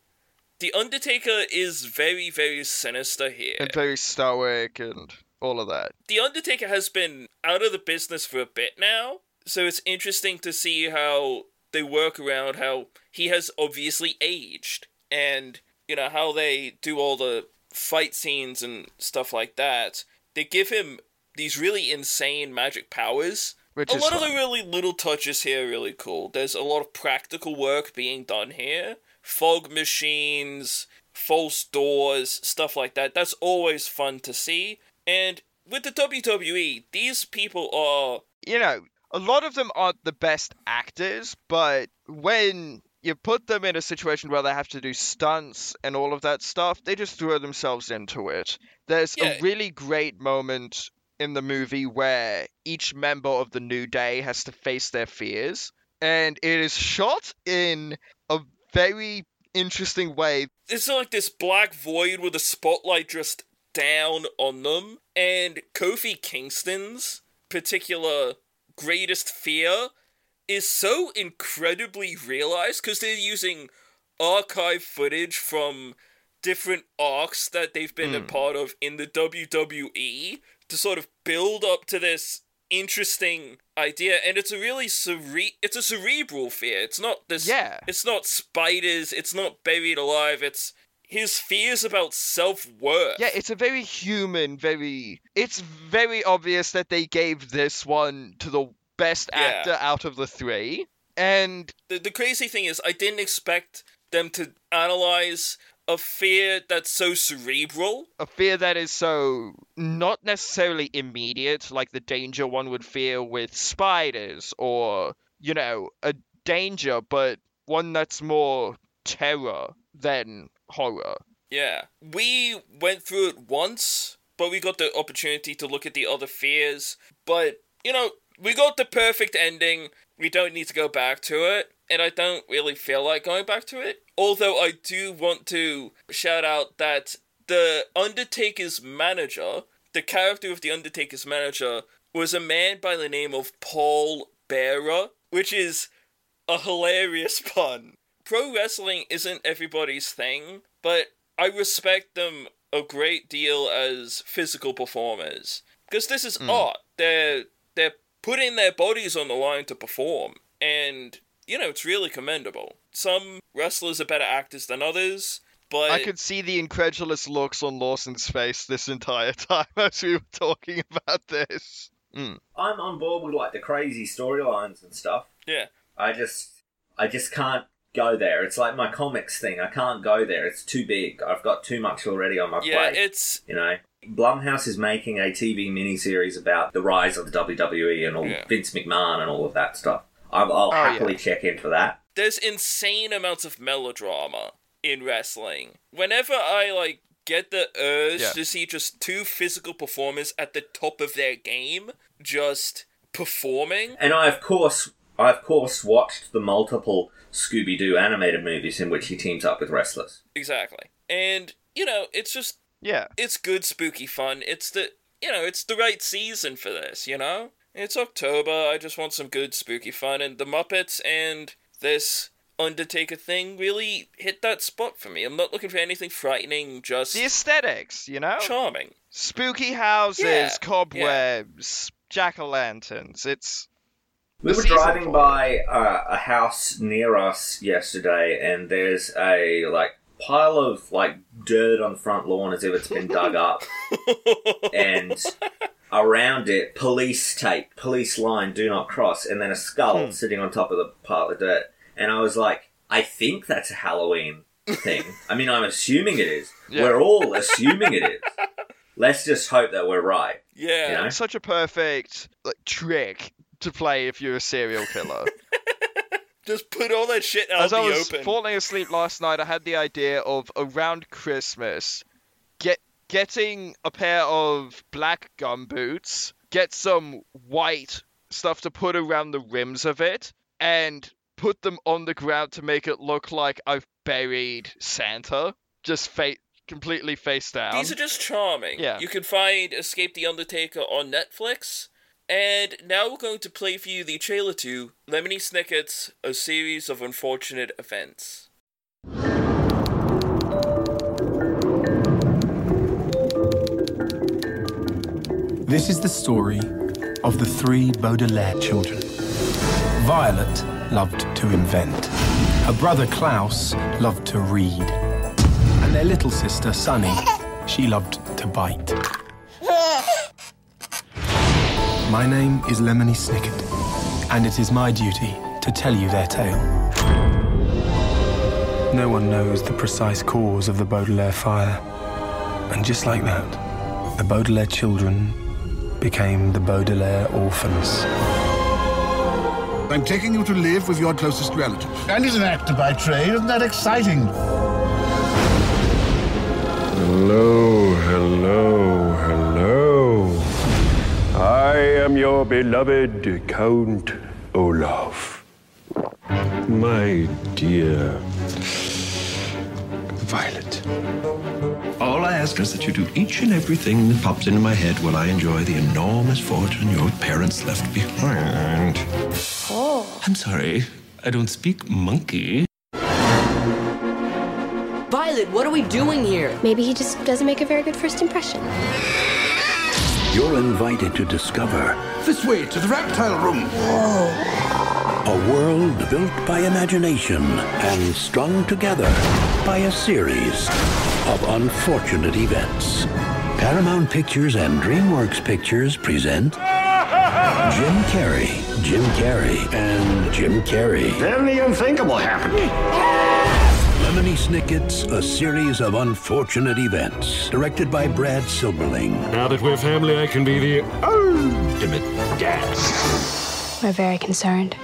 The Undertaker is very, very sinister here. and very stoic and all of that. The Undertaker has been out of the business for a bit now, so it's interesting to see how they work around how he has obviously aged and you know how they do all the fight scenes and stuff like that. They give him these really insane magic powers. Which a lot of the really little touches here are really cool. There's a lot of practical work being done here. Fog machines, false doors, stuff like that. That's always fun to see. And with the WWE, these people are You know, a lot of them aren't the best actors, but when you put them in a situation where they have to do stunts and all of that stuff, they just throw themselves into it. There's Yeah. a really great moment in the movie where each member of the New Day has to face their fears, and it is shot in very interesting way. it's like this black void with a spotlight just down on them. And Kofi Kingston's particular greatest fear is so incredibly realized because they're using archive footage from different arcs that they've been a hmm. part of in the WWE to sort of build up to this interesting idea and it's a really cere- it's a cerebral fear it's not this Yeah. it's not spiders it's not buried alive it's his fears about self-worth Yeah, it's a very human, very. It's very obvious that they gave this one to the best Yeah. actor out of the three. And the, the crazy thing is i didn't expect them to analyze a fear that's so cerebral a fear that is so not necessarily immediate, like the danger one would fear with spiders, or, you know, a danger, but one that's more terror than horror. Yeah. We went through it once, but we got the opportunity to look at the other fears. But, you know, we got the perfect ending. We don't need to go back to it, and I don't really feel like going back to it. Although I do want to shout out that the Undertaker's manager, the character of the Undertaker's manager, was a man by the name of Paul Bearer, which is a hilarious pun. Pro wrestling isn't everybody's thing, but I respect them a great deal as physical performers because this is hmm. art. They're they're putting their bodies on the line to perform, and you know it's really commendable. Some wrestlers are better actors than others, but I could see the incredulous looks on Lawson's face this entire time as we were talking about this. Mm. I'm on board with like the crazy storylines and stuff. yeah, I just, I just can't go there. It's like my comics thing. I can't go there. It's too big. I've got too much already on my plate. yeah, it's You know, Blumhouse is making a TV miniseries about the rise of the WWE and all Yeah. Vince McMahon and all of that stuff. I'll, I'll Oh, yeah. happily check in for that. there's insane amounts of melodrama in wrestling. Whenever I like get the urge Yeah. to see just two physical performers at the top of their game just performing, And I, of course, I of course watched the multiple Scooby Doo animated movies in which he teams up with wrestlers. exactly. And you know, it's just Yeah. it's good spooky fun. It's the you know, it's the right season for this, you know? It's October, I just want some good spooky fun and the Muppets and this Undertaker thing really hit that spot for me. I'm not looking for anything frightening, just The aesthetics, you know? charming. Spooky houses, Yeah, cobwebs, jack o' lanterns. It's. We were driving by uh, a house near us yesterday, and there's a like pile of like dirt on the front lawn as if it's been dug up, and around it, police tape, police line, do not cross, and then a skull Hmm. sitting on top of the pile of dirt. And I was like, I think that's a Halloween thing. I mean, I'm assuming it is. Yeah. We're all assuming it is. Let's just hope that we're right. Yeah. You know? Such a perfect like, trick to play if you're a serial killer. Just put all that shit out As I was open. falling asleep last night, I had the idea of around Christmas, getting a pair of black gum boots, get some white stuff to put around the rims of it, and put them on the ground to make it look like I've buried Santa, just fa- completely face down. These are just charming. Yeah. You can find Escape the Undertaker on Netflix. And now we're going to play for you the trailer to Lemony Snicket's A Series of Unfortunate Events. This is the story of the three Baudelaire children. Violet loved to invent. Her brother Klaus loved to read. And their little sister Sunny, she loved to bite. My name is Lemony Snicket, and it is my duty to tell you their tale. No one knows the precise cause of the Baudelaire fire. And just like that, the Baudelaire children became the Baudelaire orphans. I'm taking you to live with your closest relative. And he's an actor by trade. Isn't that exciting? Hello, hello, hello. I am your beloved Count Olaf. My dear All I ask is that you do each and everything that pops into my head while I enjoy the enormous fortune your parents left behind. Oh. I'm sorry, I don't speak monkey. Violet, what are we doing here? Maybe he just doesn't make a very good first impression. You're invited to discover This way, to the reptile room. a world built by imagination and strung together by a series of unfortunate events. Paramount Pictures and DreamWorks Pictures present Jim Carrey, Jim Carrey, and Jim Carrey. Then the unthinkable happened. Lemony Snicket's A Series of Unfortunate Events, directed by Brad Silberling. Now that we're family, I can be the ultimate dad. We're very concerned.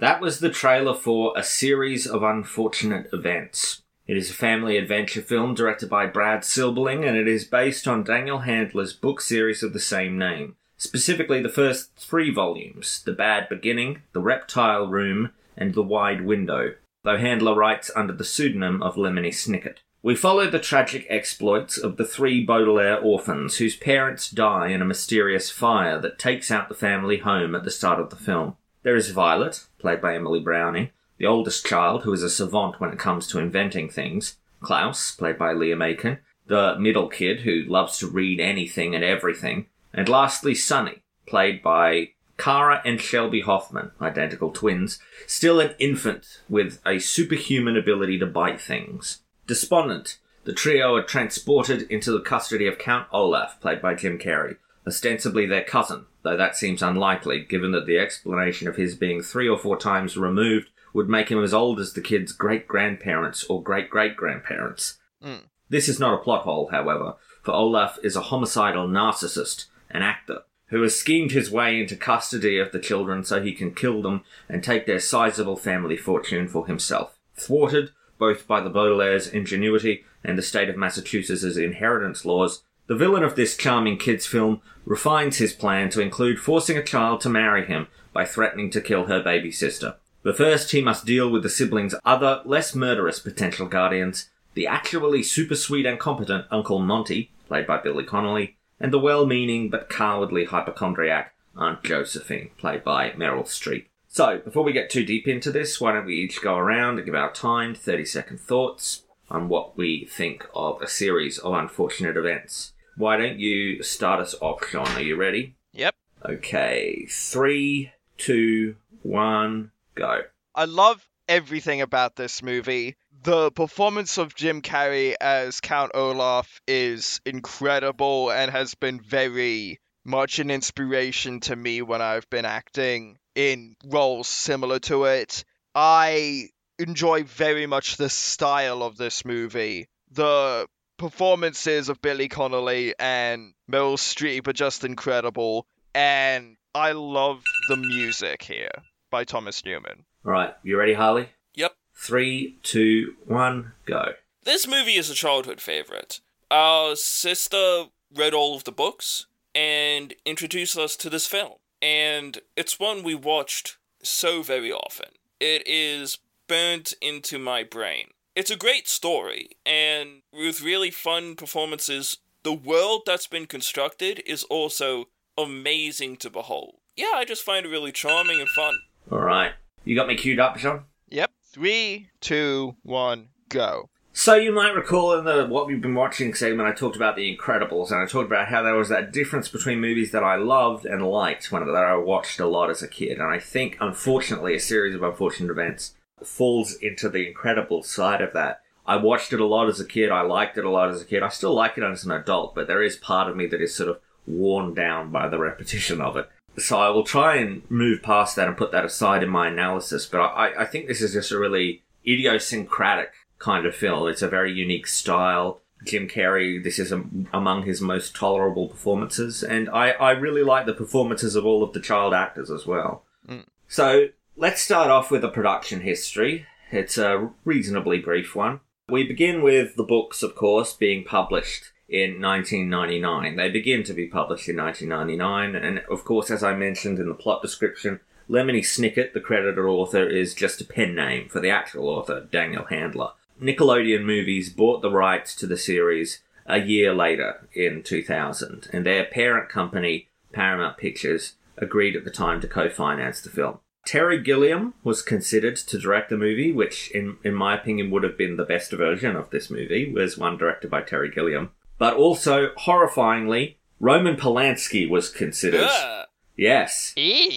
That was the trailer for a series of unfortunate events. It is a family adventure film directed by Brad Silberling and it is based on Daniel Handler's book series of the same name. Specifically, the first three volumes The Bad Beginning, The Reptile Room, and The Wide Window, though Handler writes under the pseudonym of Lemony Snicket. We follow the tragic exploits of the three Baudelaire orphans whose parents die in a mysterious fire that takes out the family home at the start of the film. There is Violet, played by Emily Browning, the oldest child who is a savant when it comes to inventing things, Klaus, played by Liam Aiken, the middle kid who loves to read anything and everything, and lastly Sunny, played by Kara and Shelby Hoffman, identical twins, still an infant with a superhuman ability to bite things. Despondent, the trio are transported into the custody of Count Olaf, played by Jim Carrey, ostensibly their cousin, though that seems unlikely given that the explanation of his being three or four times removed would make him as old as the kid's great grandparents or great great grandparents. Mm. This is not a plot hole, however, for Olaf is a homicidal narcissist, an actor, who has schemed his way into custody of the children so he can kill them and take their sizable family fortune for himself. Thwarted both by the Baudelaire's ingenuity and the state of Massachusetts' inheritance laws, the villain of this charming kids' film refines his plan to include forcing a child to marry him by threatening to kill her baby sister. But first, he must deal with the siblings' other, less murderous potential guardians, the actually super sweet and competent Uncle Monty, played by Billy Connolly, and the well meaning but cowardly hypochondriac Aunt Josephine, played by Meryl Streep. So, before we get too deep into this, why don't we each go around and give our timed 30 second thoughts on what we think of a series of unfortunate events. Why don't you start us off, Jeaun? Are you ready? Yep. Okay, three, two, one, go. I love everything about this movie. The performance of Jim Carrey as Count Olaf is incredible and has been very much an inspiration to me when I've been acting in roles similar to it. I enjoy very much the style of this movie. The performances of Billy Connolly and Meryl Streep are just incredible, and I love the music here by Thomas Newman. All right, you ready, Harlly? Yep. Three, two, one, go. This movie is a childhood favorite. Our sister read all of the books and introduced us to this film. And it's one we watched so very often. It is burnt into my brain. It's a great story, and with really fun performances, the world that's been constructed is also amazing to behold. Yeah, I just find it really charming and fun. All right. You got me queued up, Jeaun? Yep. Three, two, one, go. So you might recall in the what we've been watching segment, I talked about The Incredibles, and I talked about how there was that difference between movies that I loved and liked when that I watched a lot as a kid. And I think, unfortunately, a series of unfortunate events falls into the incredible side of that. I watched it a lot as a kid. I liked it a lot as a kid. I still like it as an adult, but there is part of me that is sort of worn down by the repetition of it. So I will try and move past that and put that aside in my analysis. But I, I think this is just a really idiosyncratic kind of film. It's a very unique style. Jim Carrey, this is a, among his most tolerable performances, and I, I really like the performances of all of the child actors as well. Mm. So let's start off with a production history. It's a reasonably brief one. We begin with the books, of course, being published in 1999. They begin to be published in 1999, and of course, as I mentioned in the plot description, Lemony Snicket, the credited author, is just a pen name for the actual author, Daniel Handler. Nickelodeon Movies bought the rights to the series a year later in 2000, and their parent company, Paramount Pictures, agreed at the time to co-finance the film. Terry Gilliam was considered to direct the movie, which, in, in my opinion, would have been the best version of this movie, was one directed by Terry Gilliam. But also, horrifyingly, Roman Polanski was considered. Ugh. Yes.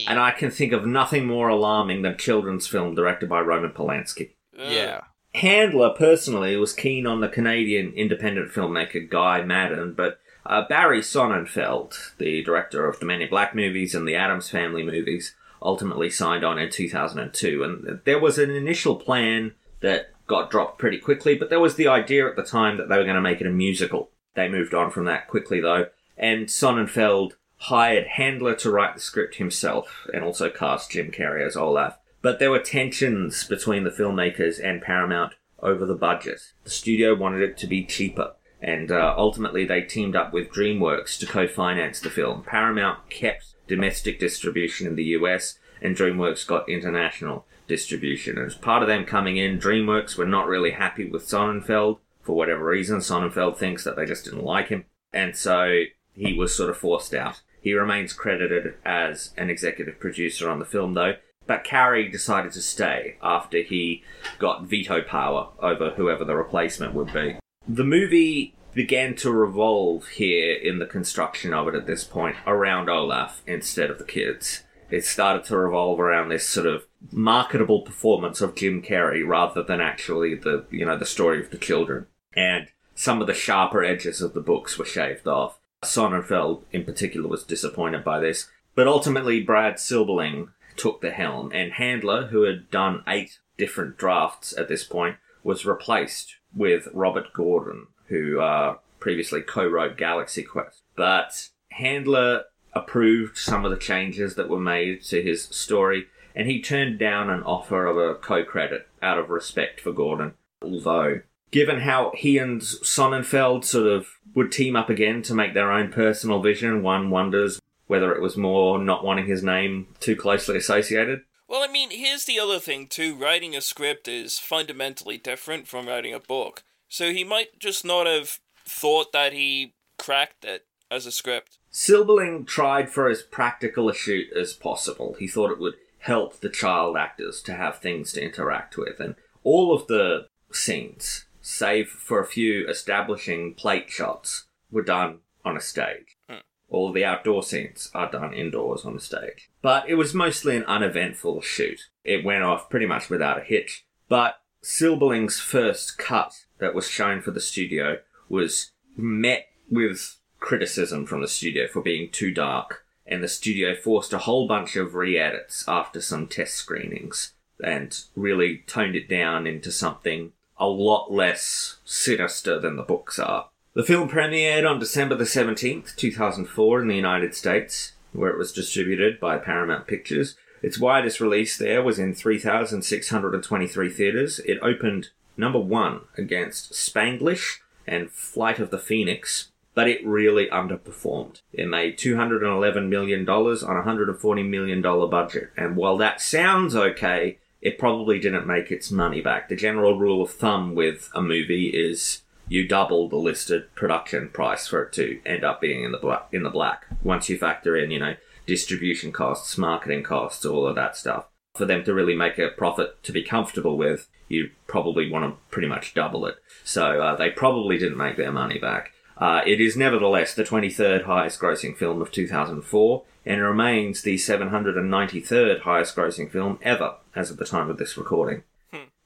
And I can think of nothing more alarming than children's film directed by Roman Polanski. Yeah. Handler personally was keen on the Canadian independent filmmaker Guy Maddin, but uh, Barry Sonnenfeld, the director of the Men in Black movies and the Addams Family movies, ultimately signed on in 2002. And there was an initial plan that got dropped pretty quickly, but there was the idea at the time that they were going to make it a musical. They moved on from that quickly though, and Sonnenfeld hired Handler to write the script himself and also cast Jim Carrey as Olaf. But there were tensions between the filmmakers and Paramount over the budget. The studio wanted it to be cheaper, and uh, ultimately they teamed up with DreamWorks to co-finance the film. Paramount kept domestic distribution in the US, and DreamWorks got international distribution. And as part of them coming in, DreamWorks were not really happy with Sonnenfeld for whatever reason. Sonnenfeld thinks that they just didn't like him, and so he was sort of forced out. He remains credited as an executive producer on the film, though. But Carrey decided to stay after he got veto power over whoever the replacement would be. The movie began to revolve here in the construction of it at this point around Olaf instead of the kids. It started to revolve around this sort of marketable performance of Jim Carrey rather than actually the you know the story of the children. And some of the sharper edges of the books were shaved off. Sonnenfeld, in particular, was disappointed by this. But ultimately, Brad Silberling took the helm, and Handler, who had done eight different drafts at this point, was replaced with Robert Gordon, who uh, previously co wrote Galaxy Quest. But Handler approved some of the changes that were made to his story, and he turned down an offer of a co credit out of respect for Gordon. Although, given how he and Sonnenfeld sort of would team up again to make their own personal vision, one wonders whether it was more not wanting his name too closely associated. Well, I mean, here's the other thing too. Writing a script is fundamentally different from writing a book. So he might just not have thought that he cracked it as a script. Silberling tried for as practical a shoot as possible. He thought it would help the child actors to have things to interact with, and all of the scenes, save for a few establishing plate shots, were done on a stage. Hmm. All the outdoor scenes are done indoors on a stage. But it was mostly an uneventful shoot. It went off pretty much without a hitch. But Silberling's first cut that was shown for the studio was met with criticism from the studio for being too dark, and the studio forced a whole bunch of re edits after some test screenings and really toned it down into something a lot less sinister than the books are. The film premiered on December the 17th, 2004, in the United States, where it was distributed by Paramount Pictures. Its widest release there was in 3,623 theatres. It opened number one against Spanglish and Flight of the Phoenix, but it really underperformed. It made $211 million on a $140 million budget, and while that sounds okay, it probably didn't make its money back. The general rule of thumb with a movie is you double the listed production price for it to end up being in the black. In the black, once you factor in, you know, distribution costs, marketing costs, all of that stuff. For them to really make a profit to be comfortable with, you probably want to pretty much double it. So uh, they probably didn't make their money back. Uh, it is nevertheless the 23rd highest grossing film of 2004 and remains the 793rd highest grossing film ever as of the time of this recording.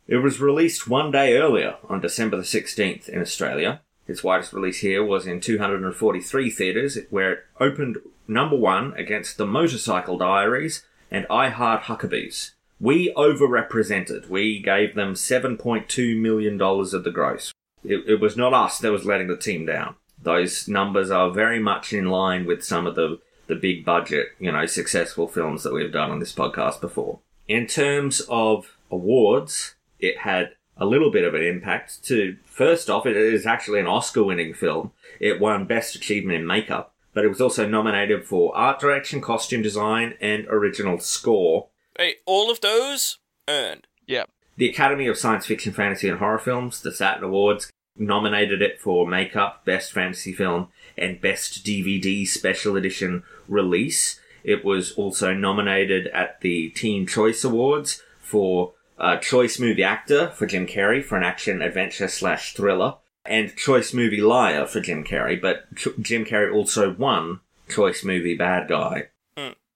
It was released one day earlier on December the 16th in Australia. Its widest release here was in 243 theatres, where it opened number one against The Motorcycle Diaries and I Heart Huckabees. We overrepresented. We gave them $7.2 million of the gross. It, it was not us that was letting the team down. Those numbers are very much in line with some of the, the big budget, you know, successful films that we've done on this podcast before. In terms of awards, it had a little bit of an impact to first off it is actually an oscar winning film it won best achievement in makeup but it was also nominated for art direction costume design and original score Hey, all of those earned. Yeah. the academy of science fiction fantasy and horror films the saturn awards nominated it for makeup best fantasy film and best dvd special edition release it was also nominated at the teen choice awards for uh, Choice Movie Actor for Jim Carrey for an action adventure slash thriller, and Choice Movie Liar for Jim Carrey. But Ch- Jim Carrey also won Choice Movie Bad Guy.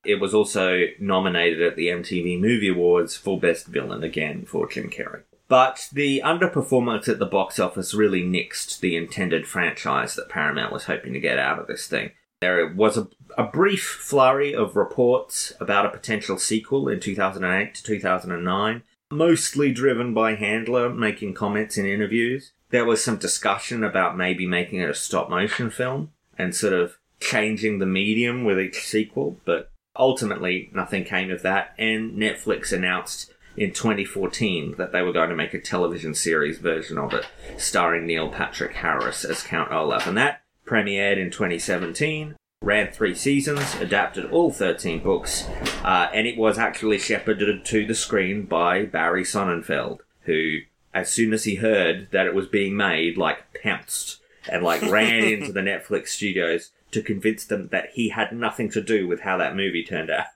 It was also nominated at the MTV Movie Awards for Best Villain again for Jim Carrey. But the underperformance at the box office really nixed the intended franchise that Paramount was hoping to get out of this thing. There was a, a brief flurry of reports about a potential sequel in 2008 to 2009, mostly driven by Handler making comments in interviews. There was some discussion about maybe making it a stop motion film and sort of changing the medium with each sequel, but ultimately nothing came of that. And Netflix announced in 2014 that they were going to make a television series version of it, starring Neil Patrick Harris as Count Olaf. And that premiered in 2017, ran three seasons, adapted all 13 books, uh, and it was actually shepherded to the screen by Barry Sonnenfeld, who, as soon as he heard that it was being made, like pounced and like ran into the Netflix studios to convince them that he had nothing to do with how that movie turned out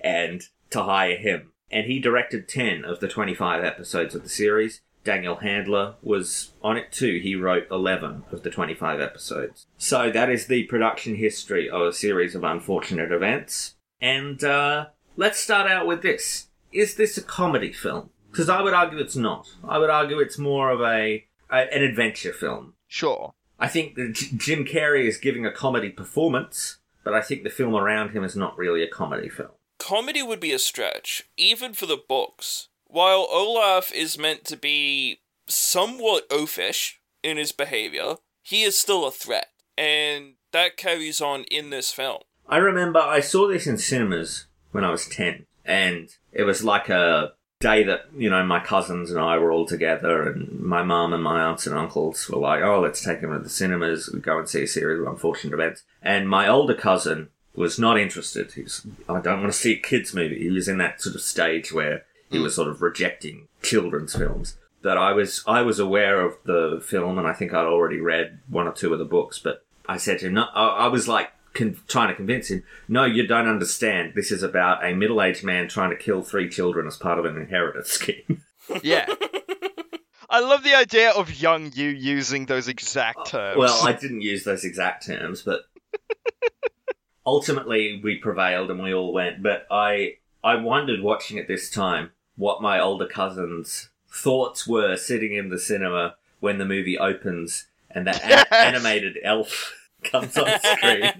and to hire him. And he directed 10 of the 25 episodes of the series. Daniel Handler was on it too. He wrote 11 of the 25 episodes. So that is the production history of a series of unfortunate events. And uh, let's start out with this. Is this a comedy film? Because I would argue it's not. I would argue it's more of a, a an adventure film. Sure. I think that J- Jim Carrey is giving a comedy performance, but I think the film around him is not really a comedy film. Comedy would be a stretch, even for the books. While Olaf is meant to be somewhat oafish in his behavior, he is still a threat, and that carries on in this film. I remember I saw this in cinemas when I was 10, and it was like a day that, you know, my cousins and I were all together, and my mum and my aunts and uncles were like, oh, let's take him to the cinemas, we go and see a series of unfortunate events. And my older cousin was not interested. He was, I don't want to see a kids' movie. He was in that sort of stage where he was sort of rejecting children's films. That I was, I was aware of the film, and I think I'd already read one or two of the books. But I said to him, no, I, I was like con- trying to convince him, no, you don't understand. This is about a middle-aged man trying to kill three children as part of an inheritance scheme. Yeah. I love the idea of young you using those exact oh, terms. Well, I didn't use those exact terms, but ultimately we prevailed and we all went. But I I wondered watching it this time what my older cousins' thoughts were sitting in the cinema when the movie opens and that Yes! a- animated elf comes on screen.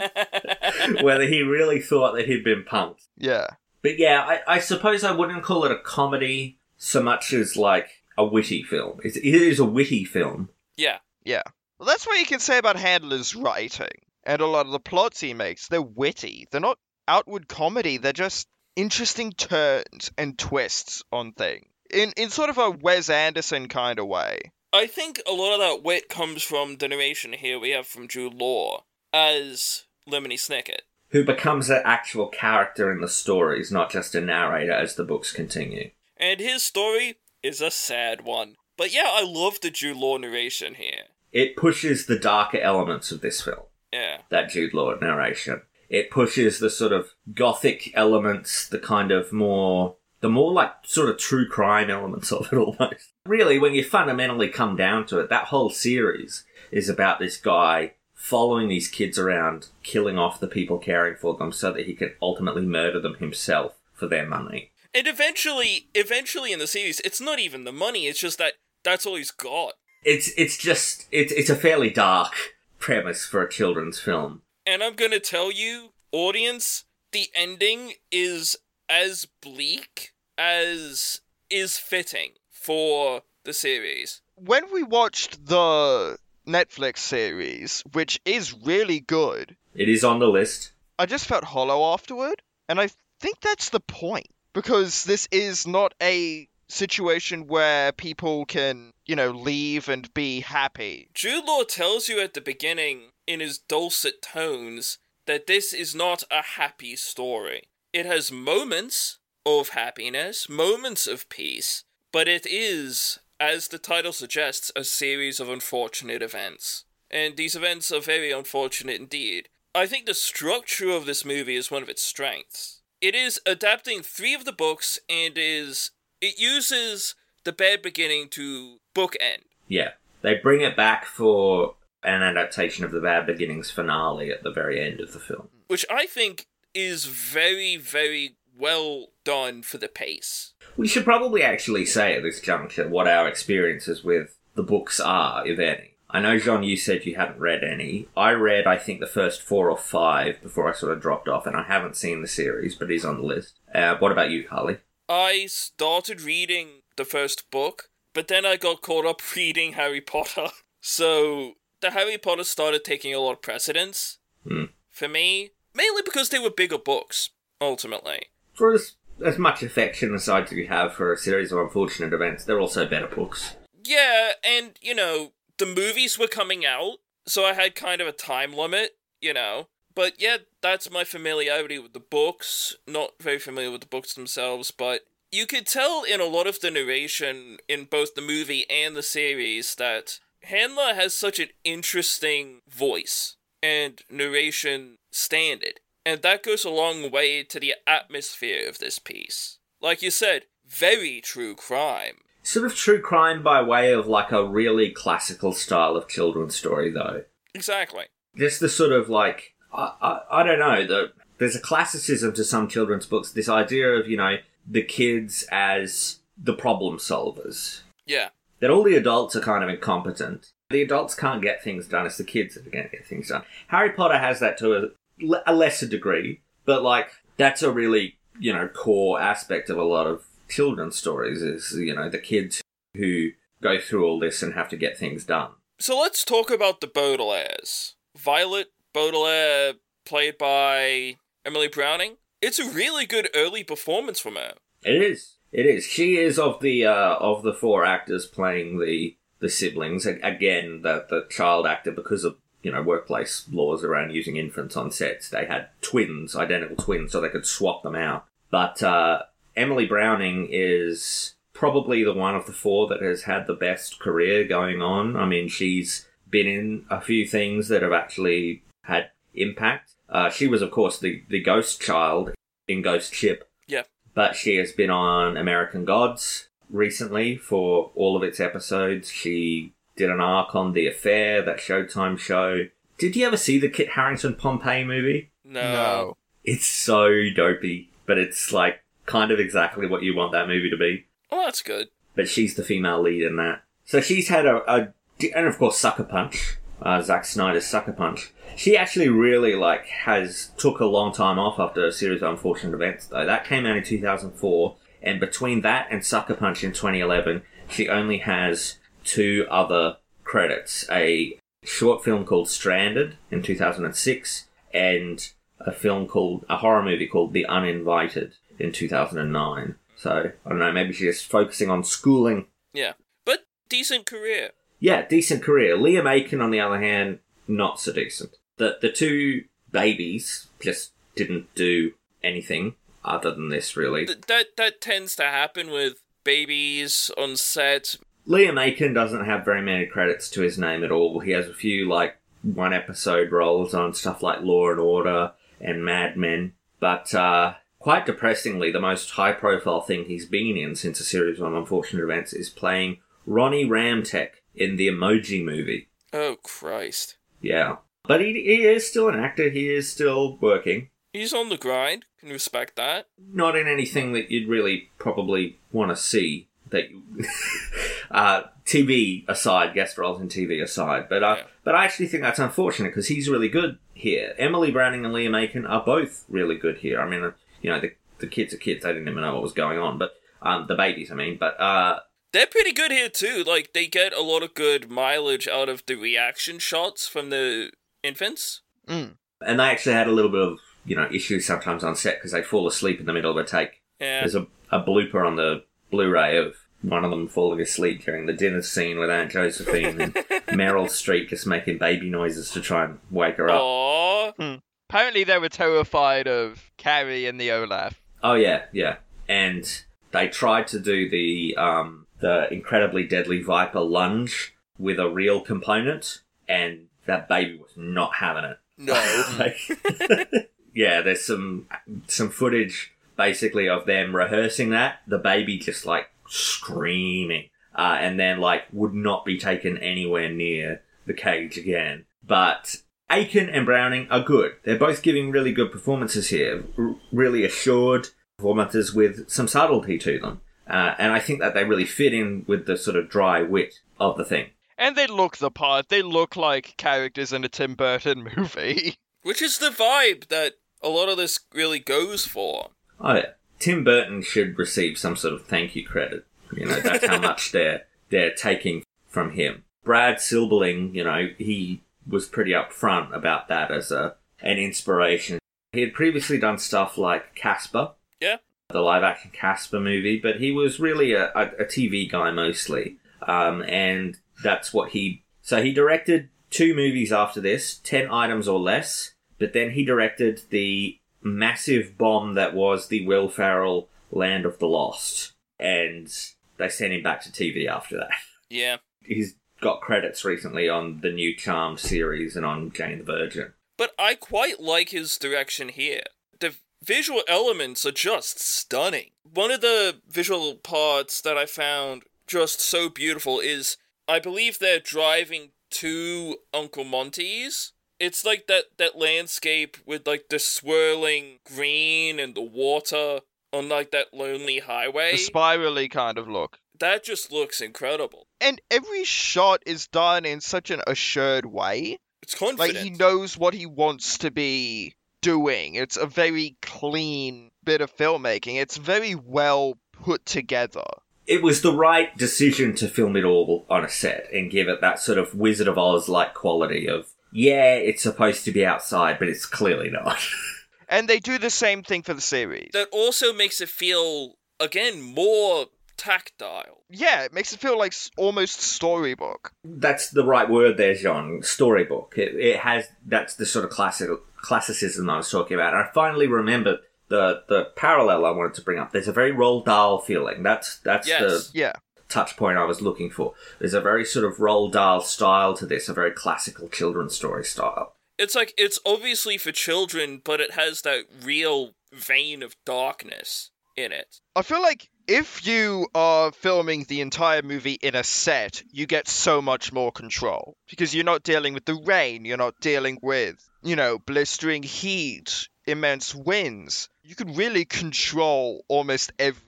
Whether he really thought that he'd been punked. Yeah. But yeah, I, I suppose I wouldn't call it a comedy so much as like a witty film. It, it is a witty film. Yeah. Yeah. Well, that's what you can say about Handler's writing. And a lot of the plots he makes, they're witty. They're not outward comedy, they're just interesting turns and twists on things. In, in sort of a Wes Anderson kind of way. I think a lot of that wit comes from the narration here we have from Jude Law as Lemony Snicket. Who becomes an actual character in the stories, not just a narrator as the books continue. And his story is a sad one. But yeah, I love the Jude Law narration here. It pushes the darker elements of this film, Yeah. that Jude Law narration. It pushes the sort of gothic elements, the kind of more, the more like sort of true crime elements of it almost. Really, when you fundamentally come down to it, that whole series is about this guy following these kids around, killing off the people caring for them so that he can ultimately murder them himself for their money. And eventually, eventually in the series, it's not even the money, it's just that that's all he's got. It's it's just it's it's a fairly dark premise for a children's film. And I'm gonna tell you, audience, the ending is as bleak as is fitting for the series. When we watched the Netflix series, which is really good, It is on the list. I just felt hollow afterward. And I think that's the point. Because this is not a situation where people can, you know, leave and be happy. Jude Law tells you at the beginning, in his dulcet tones, that this is not a happy story. It has moments of happiness, moments of peace, but it is, as the title suggests, a series of unfortunate events. And these events are very unfortunate indeed. I think the structure of this movie is one of its strengths. It is adapting three of the books and is it uses the bad beginning to bookend. Yeah. They bring it back for an adaptation of the Bad Beginnings finale at the very end of the film. which I think is very, very well done for the pace. We should probably actually say at this juncture what our experiences with the books are, if any. I know, Jeaun, you said you hadn't read any. I read, I think, the first four or five before I sort of dropped off, and I haven't seen the series, but it is on the list. Uh, what about you, Harlly? I started reading the first book, but then I got caught up reading Harry Potter. So the Harry Potter started taking a lot of precedence Hmm. for me, mainly because they were bigger books, ultimately. For as as much affection as I do have for a series of unfortunate events, they're also better books. Yeah, and you know, the movies were coming out, so I had kind of a time limit, you know. But yeah, that's my familiarity with the books. Not very familiar with the books themselves, but you could tell in a lot of the narration in both the movie and the series that Handler has such an interesting voice and narration standard. And that goes a long way to the atmosphere of this piece. Like you said, very true crime. Sort of true crime by way of like a really classical style of children's story, though. Exactly. Just the sort of like, I, I, I don't know, the, there's a classicism to some children's books, this idea of, you know, the kids as the problem solvers. Yeah. That all the adults are kind of incompetent. The adults can't get things done, it's the kids that are going to get things done. Harry Potter has that to a, a lesser degree, but like, that's a really, you know, core aspect of a lot of children's stories is, you know, the kids who go through all this and have to get things done. So let's talk about the Baudelaires. Violet Baudelaire, played by Emily Browning. It's a really good early performance from her. It is. It is. She is of the uh, of the four actors playing the the siblings. Again, the the child actor because of you know workplace laws around using infants on sets. They had twins, identical twins, so they could swap them out. But uh, Emily Browning is probably the one of the four that has had the best career going on. I mean, she's been in a few things that have actually had impact. Uh, she was, of course, the, the ghost child in Ghost Ship. Yeah. But she has been on American Gods recently for all of its episodes. She did an arc on The Affair, that Showtime show. Did you ever see the Kit Harington Pompeii movie? No. No. It's so dopey, but it's like kind of exactly what you want that movie to be. Oh, that's good. But she's the female lead in that. So she's had a, a and of course Sucker Punch, uh, Zack Snyder's Sucker Punch. She actually really like has took a long time off after a series of unfortunate events though. That came out in 2004 and between that and Sucker Punch in 2011, she only has two other credits. A short film called Stranded in 2006 and a film called a horror movie called The Uninvited in 2009. So, I don't know, maybe she's just focusing on schooling. Yeah. But decent career. Yeah, decent career. Liam Aiken, on the other hand, not so decent. The the two babies just didn't do anything other than this, really. Th- that that tends to happen with babies on set. Liam Aiken doesn't have very many credits to his name at all. He has a few like one episode roles on stuff like Law and Order and Mad Men, but uh, quite depressingly, the most high profile thing he's been in since a series of unfortunate events is playing Ronnie Ramtech in the Emoji Movie. Oh Christ! Yeah, but he he is still an actor. He is still working. He's on the grind. Can respect that. Not in anything that you'd really probably want to see. That you, uh, TV aside, guest roles in TV aside, but uh, Yeah. but I actually think that's unfortunate because he's really good here. Emily Browning and Liam Aiken are both really good here. I mean, uh, you know, the the kids are kids; they didn't even know what was going on, but um, the babies, I mean, but uh, They're pretty good here too. Like they get a lot of good mileage out of the reaction shots from the infants. Mm. and they actually had a little bit of you know issues sometimes on set because they fall asleep in the middle of a take. Yeah. There's a, a blooper on the Blu-ray of one of them falling asleep during the dinner scene with Aunt Josephine and Meryl Streep just making baby noises to try and wake her up. Aww. Hmm. Apparently, they were terrified of Carrey and the Olaf. Oh yeah, yeah. And they tried to do the um, the incredibly deadly Viper lunge with a real component, and that baby was not having it. No. Like- yeah, there's some some footage basically of them rehearsing that. The baby just like screaming, uh, and then like would not be taken anywhere near the cage again. But Aiken and Browning are good. They're both giving really good performances here, r- really assured performances with some subtlety to them. Uh, and I think that they really fit in with the sort of dry wit of the thing. And they look the part. They look like characters in a Tim Burton movie. Which is the vibe that a lot of this really goes for. Oh yeah, Tim Burton should receive some sort of thank you credit. You know, that's how much they're they're taking from him. Brad Silberling, you know, he was pretty upfront about that as a an inspiration. He had previously done stuff like Casper, Yeah. the live action Casper movie, but he was really a, a, a TV guy mostly. Um, and that's what he. So he directed two movies after this, 10 items or less, but then he directed the massive bomb that was the Will Ferrell Land of the Lost. And they sent him back to TV after that. Yeah. He's got credits recently on the new Charmed series and on Jane the Virgin. But I quite like his direction here. The visual elements are just stunning. One of the visual parts that I found just so beautiful is I believe they're driving to Uncle Monty's. It's like that, that landscape with like the swirling green and the water on like that lonely highway. The spirally kind of look. That just looks incredible. And every shot is done in such an assured way. It's confident. Like he knows what he wants to be doing. It's a very clean bit of filmmaking. It's very well put together. It was the right decision to film it all on a set and give it that sort of Wizard of Oz like quality of, yeah, it's supposed to be outside, but it's clearly not. and they do the same thing for the series. That also makes it feel, again, more tactile. Yeah, it makes it feel like almost storybook. That's the right word there, Jeaun. Storybook. It, it has, that's the sort of classic, classicism I was talking about. And I finally remembered the, the parallel I wanted to bring up. There's a very Roald Dahl feeling. That's, that's yes. the yeah. Touch point I was looking for. There's a very sort of Roald Dahl style to this, a very classical children's story style. It's like, it's obviously for children, but it has that real vein of darkness in it. I feel like if you are filming the entire movie in a set, you get so much more control because you're not dealing with the rain, you're not dealing with, you know, blistering heat, immense winds. You can really control almost every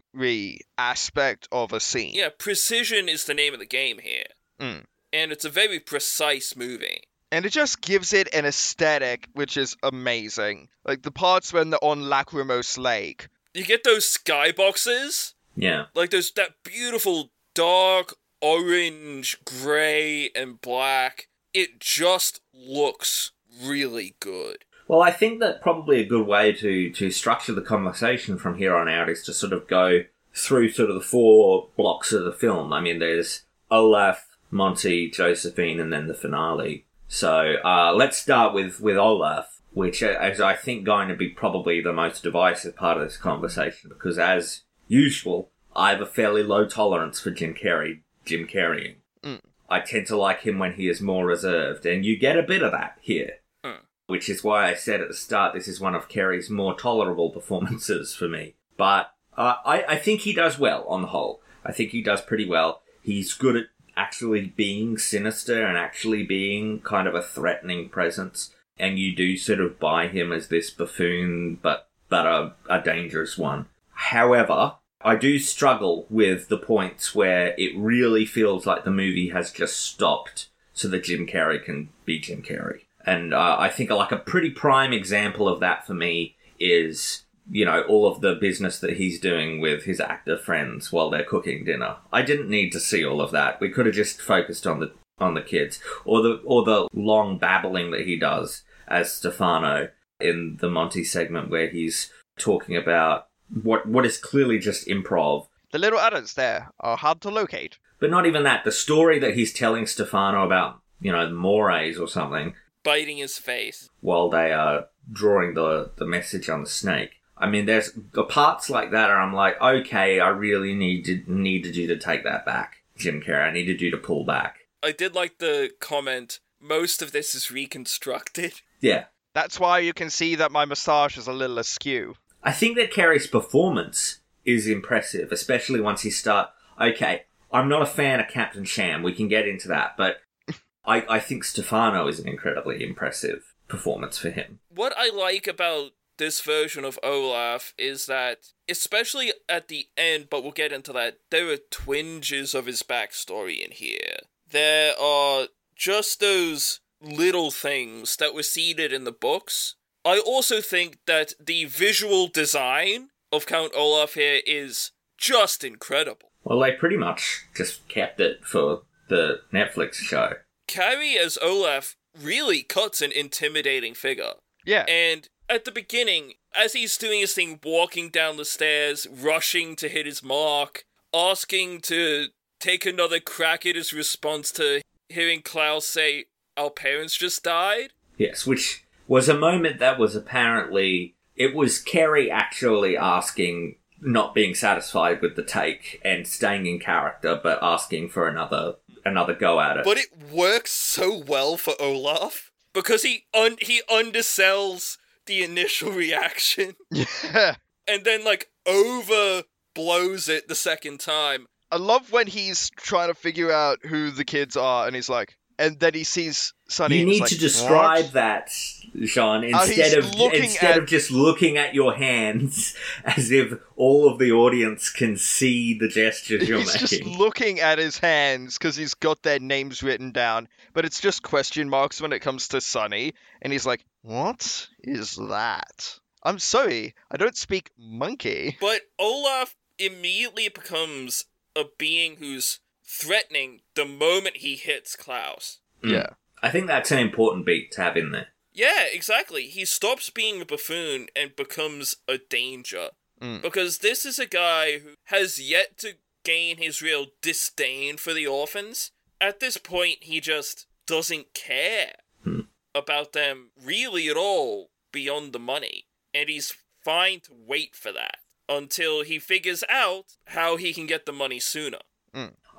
aspect of a scene. Yeah, precision is the name of the game here. Mm. And it's a very precise movie. And it just gives it an aesthetic which is amazing. Like the parts when they're on Lachrymose Lake. You get those skyboxes yeah. Like there's that beautiful dark orange, grey, and black. It just looks really good. Well, I think that probably a good way to, to structure the conversation from here on out is to sort of go through sort of the four blocks of the film. I mean, there's Olaf, Monty, Josephine, and then the finale. So uh, let's start with, with Olaf, which is, I think, going to be probably the most divisive part of this conversation because, as usual, I have a fairly low tolerance for Jim Carrey, Jim Carreying. Mm. I tend to like him when he is more reserved, and you get a bit of that here. Which is why I said at the start this is one of Carrey's more tolerable performances for me. But uh, I, I think he does well on the whole. I think he does pretty well. He's good at actually being sinister and actually being kind of a threatening presence. And you do sort of buy him as this buffoon, but but a, a dangerous one. However, I do struggle with the points where it really feels like the movie has just stopped so that Jim Carrey can be Jim Carrey. And uh, I think like a pretty prime example of that for me is, you know, all of the business that he's doing with his actor friends while they're cooking dinner. I didn't need to see all of that. We could have just focused on the on the kids or the or the long babbling that he does as Stefano in the Monty segment where he's talking about what what is clearly just improv. The little adults there are hard to locate. But not even that. The story that he's telling Stefano about, you know, the mores or something, biting his face while they are drawing the the message on the snake. I mean, there's the parts like that, are I'm like, okay, I really need to needed you to take that back, Jim Carrey. I needed you to pull back. I did like the comment. Most of this is reconstructed. Yeah, that's why you can see that my moustache is a little askew. I think that Carrey's performance is impressive, especially once he start. Okay, I'm not a fan of Captain Sham. We can get into that, but I, I think Stefano is an incredibly impressive performance for him. What I like about this version of Olaf is that, especially at the end, but we'll get into that, there are twinges of his backstory in here. There are just those little things that were seeded in the books I also think that the visual design of Count Olaf here is just incredible. Well, they pretty much just kept it for the Netflix show. Carrey as Olaf really cuts an intimidating figure. Yeah. And at the beginning, as he's doing his thing, walking down the stairs, rushing to hit his mark, asking to take another crack at his response to hearing Klaus say, Our parents just died. Yes, which was a moment that was apparently it was Carrey actually asking, not being satisfied with the take and staying in character, but asking for another another go at it. But it works so well for Olaf because he un- he undersells the initial reaction Yeah. and then like overblows it the second time. I love when he's trying to figure out who the kids are, and he's like, and then he sees Sonny. you need like, to describe "What?" that, Sean, Oh, instead of instead at- of just looking at your hands as if all of the audience can see the gestures you're He's just making. looking at his hands because he's got their names written down, but it's just question marks when it comes to Sonny, and he's like, "What is that?" I'm sorry, I don't speak monkey. But Olaf immediately becomes a being who's threatening the moment he hits Klaus. Yeah. I think that's an important beat to have in there. Yeah, exactly. He stops being a buffoon and becomes a danger. Mm. Because this is a guy who has yet to gain his real disdain for the orphans. At this point, he just doesn't care about them really at all beyond the money. And he's fine to wait for that until he figures out how he can get the money sooner.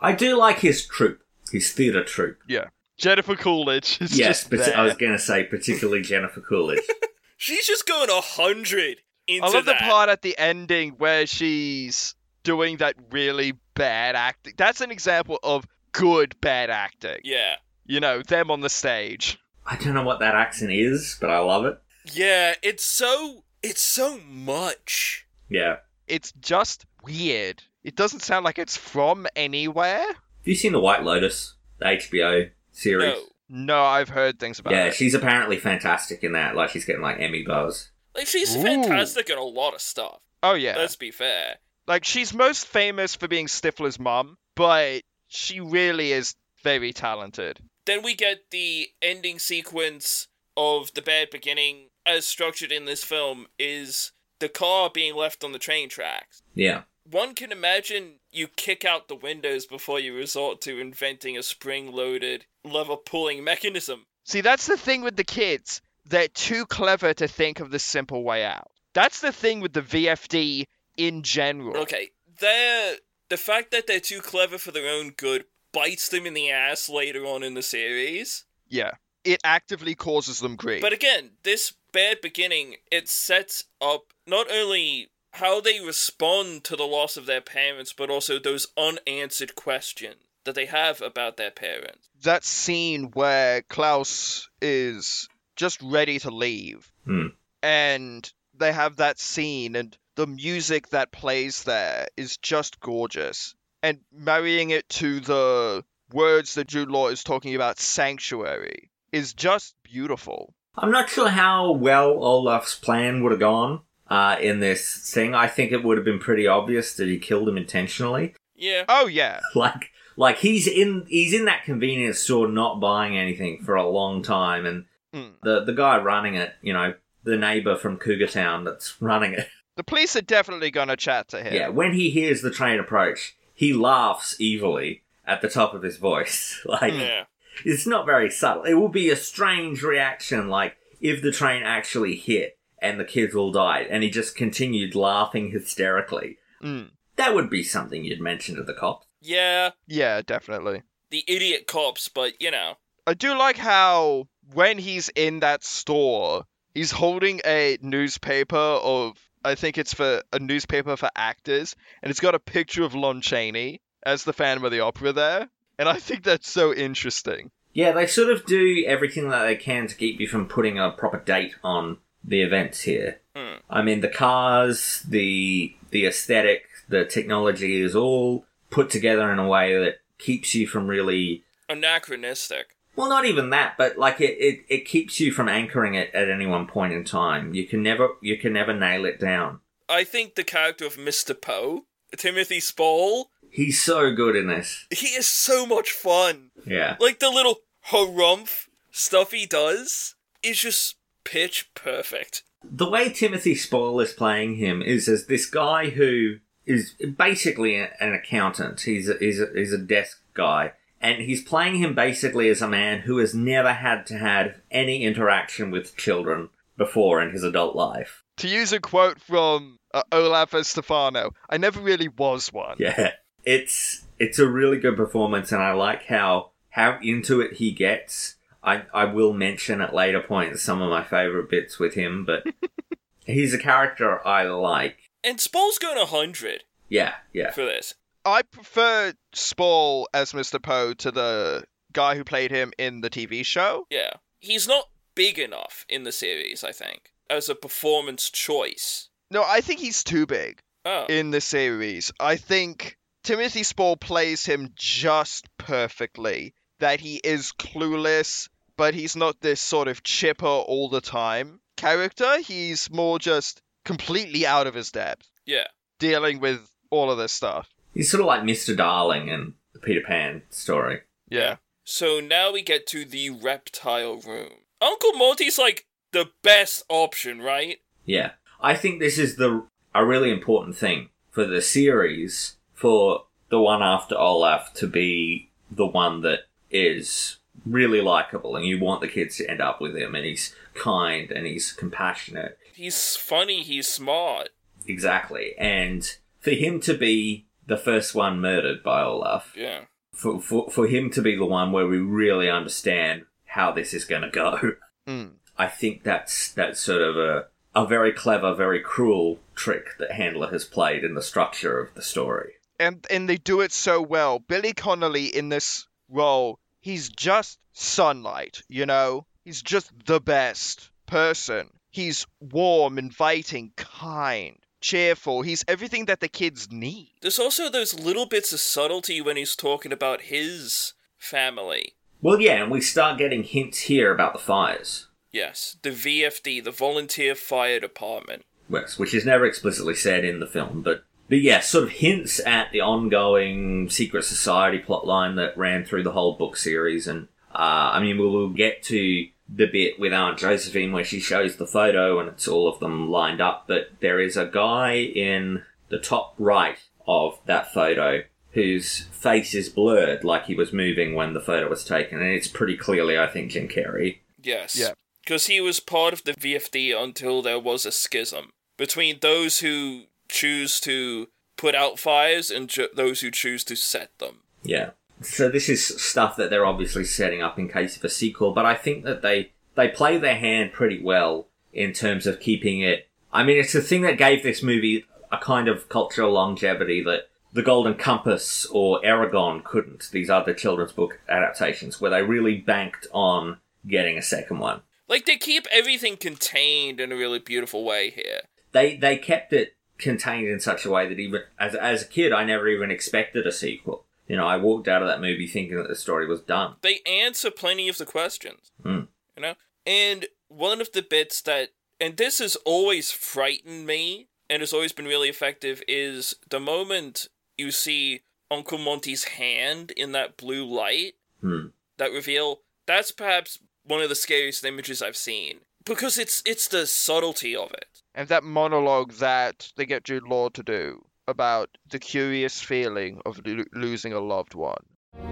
I do like his troupe, his theatre troupe. Yeah. Jennifer Coolidge is yes, just but there. I was going to say particularly Jennifer Coolidge. She's just going a hundred I love that. the part at the ending where she's doing that really bad acting. That's an example of good bad acting. Yeah. You know, them on the stage. I don't know what that accent is, but I love it. Yeah, it's so it's so much. Yeah. It's just weird. It doesn't sound like it's from anywhere. Have you seen The White Lotus, the HBO series? No. No, I've heard things about Yeah, it. she's apparently fantastic in that. Like, she's getting, like, Emmy buzz. Like she's Ooh. fantastic in a lot of stuff. Oh yeah. Let's be fair. Like she's most famous for being Stifler's mom, but she really is very talented. Then we get the ending sequence of the bad beginning as structured in this film is the car being left on the train tracks. Yeah. One can imagine you kick out the windows before you resort to inventing a spring loaded lever pulling mechanism. See, that's the thing with the kids. They're too clever to think of the simple way out. That's the thing with the VFD in general. Okay, they're the fact that they're too clever for their own good bites them in the ass later on in the series. Yeah. It actively causes them grief. But again, this bad beginning, it sets up not only how they respond to the loss of their parents, but also those unanswered questions that they have about their parents. that scene where Klaus is just ready to leave, Hmm. and they have that scene, and the music that plays there is just gorgeous. And marrying it to the words that Jude Law is talking about, sanctuary, is just beautiful. I'm not sure how well Olaf's plan would have gone uh, in this thing. I think it would have been pretty obvious that he killed him intentionally. Yeah. Oh yeah. Like, like he's in he's in that convenience store not buying anything for a long time, and Mm. the the guy running it, you know, the neighbor from Cougar Town that's running it. The police are definitely gonna chat to him. Yeah, when he hears the train approach, he laughs evilly at the top of his voice. Like, Yeah. it's not very subtle. It will be a strange reaction, like if the train actually hit and the kids all died, and he just continued laughing hysterically. Mm. That would be something you'd mention to the cops. Yeah, Yeah, definitely. the idiot cops, but you know. I do like how when he's in that store, he's holding a newspaper of I think it's for a newspaper for actors, and it's got a picture of Lon Chaney as the Phantom of the Opera there, and I think that's so interesting. Yeah, they sort of do everything that they can to keep you from putting a proper date on the events here. Hmm. I mean, the cars, the the aesthetic, the technology is all put together in a way that keeps you from really Anachronistic. Well, not even that, but like it, it, it keeps you from anchoring it at any one point in time. You can never you can never nail it down. I think the character of Mr. Poe, Timothy Spall, He's so good in this. he is so much fun. Yeah. Like the little harumph stuff he does is just pitch perfect. The way Timothy Spall is playing him is as this guy who is basically an accountant. He's a, he's a, he's a desk guy. And he's playing him basically as a man who has never had to have any interaction with children before in his adult life. To use a quote from uh, Olaf Estefano, I never really was one. Yeah, it's it's a really good performance, and I like how how into it he gets. I I will mention at later points some of my favorite bits with him, but he's a character I like. And Spall's going 100 Yeah, yeah. for this. I prefer Spall as Mr. Poe to the guy who played him in the TV show. Yeah. He's not big enough in the series, I think, as a performance choice. No, I think he's too big Oh. in the series. I think Timothy Spall plays him just perfectly. That he is clueless, but he's not this sort of chipper all the time character. He's more just completely out of his depth, Yeah. dealing with all of this stuff. He's sort of like Mr. Darling in the Peter Pan story. Yeah. So now we get to the reptile room. Uncle Monty's like the best option, right? Yeah. I think this is the a really important thing for the series for the one after Olaf to be the one that is really likable and you want the kids to end up with him and he's kind and he's compassionate. He's funny, he's smart. Exactly. And for him to be the first one murdered by Olaf, Yeah. for, for, for him to be the one where we really understand how this is going to go, Mm. I think that's that's sort of a a very clever, very cruel trick that Handler has played in the structure of the story. and and they do it so well. Billy Connolly in this role, he's just sunlight, you know? He's just the best person. He's warm, inviting, kind, cheerful. He's everything that the kids need. There's also those little bits of subtlety when he's talking about his family. Well, yeah, and we start getting hints here about the fires, Yes, the VFD, the Volunteer Fire Department. which which is never explicitly said in the film, but but yeah, sort of hints at the ongoing secret society plotline that ran through the whole book series, and uh, I mean, we'll, we'll get to the bit with Aunt Josephine where she shows the photo and it's all of them lined up, but there is a guy in the top right of that photo whose face is blurred like he was moving when the photo was taken, and it's pretty clearly, I think, Jim Carrey. Yes. Yeah. Because he was part of the VFD until there was a schism between those who choose to put out fires and ju- those who choose to set them. Yeah. So this is stuff that they're obviously setting up in case of a sequel, but I think that they they play their hand pretty well in terms of keeping it. I mean, it's the thing that gave this movie a kind of cultural longevity that the Golden Compass or Eragon couldn't. These other children's book adaptations, where they really banked on getting a second one. Like, they keep everything contained in a really beautiful way here. They they kept it contained in such a way that even as as a kid, I never even expected a sequel. You know, I walked out of that movie thinking that the story was done. They answer plenty of the questions. Hmm. you know and one of the bits that and this has always frightened me and has always been really effective is the moment you see uncle monty's hand in that blue light Hmm. that reveal that's perhaps one of the scariest images i've seen because it's it's the subtlety of it And that monologue that they get Jude Law to do about the curious feeling of lo- losing a loved one.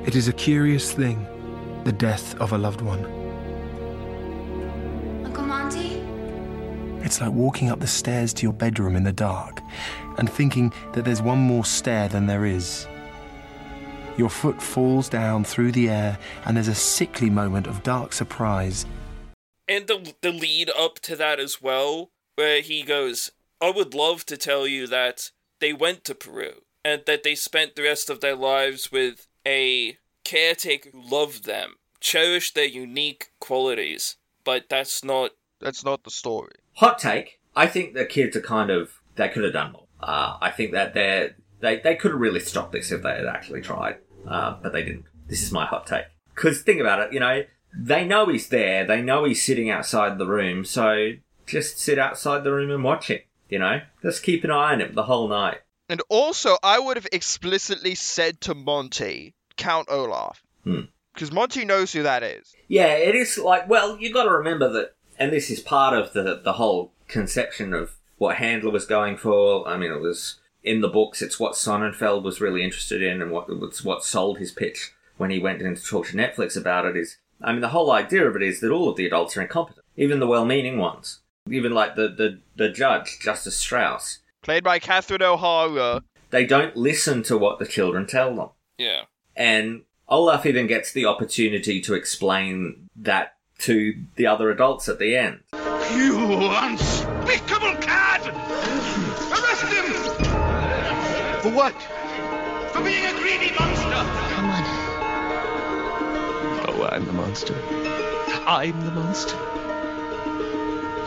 It is a curious thing, the death of a loved one. Uncle Monty? It's like walking up the stairs to your bedroom in the dark and thinking that there's one more stair than there is. Your foot falls down through the air, and there's a sickly moment of dark surprise. And the the lead up to that as well, where he goes, "I would love to tell you that they went to Peru and that they spent the rest of their lives with a caretaker who loved them, cherished their unique qualities, but that's not." That's not the story. Hot take. I think the kids are kind of they could have done more. Uh, I think that they they they could have really stopped this if they had actually tried, uh, but they didn't. This is my hot take. Because think about it, you know, they know he's there. They know he's sitting outside the room. So just sit outside the room and watch him. You know, just keep an eye on him the whole night. And also, I would have explicitly said to Monty, Count Olaf. Hmm. Because Monty knows who that is. Yeah, it is like well, you got to remember that, and this is part of the the whole conception of what Handler was going for. I mean, it was in the books. It's what Sonnenfeld was really interested in, and what what sold his pitch when he went in to talk to Netflix about it. Is I mean, the whole idea of it is that all of the adults are incompetent, even the well-meaning ones, even like the the, the judge, Justice Strauss. Played by Catherine O'Hara. They don't listen to what the children tell them. Yeah. And Olaf even gets the opportunity to explain that to the other adults at the end. You unspeakable cad! Arrest him! For what? For being a greedy monster! Come on. I'm the monster. I'm the monster.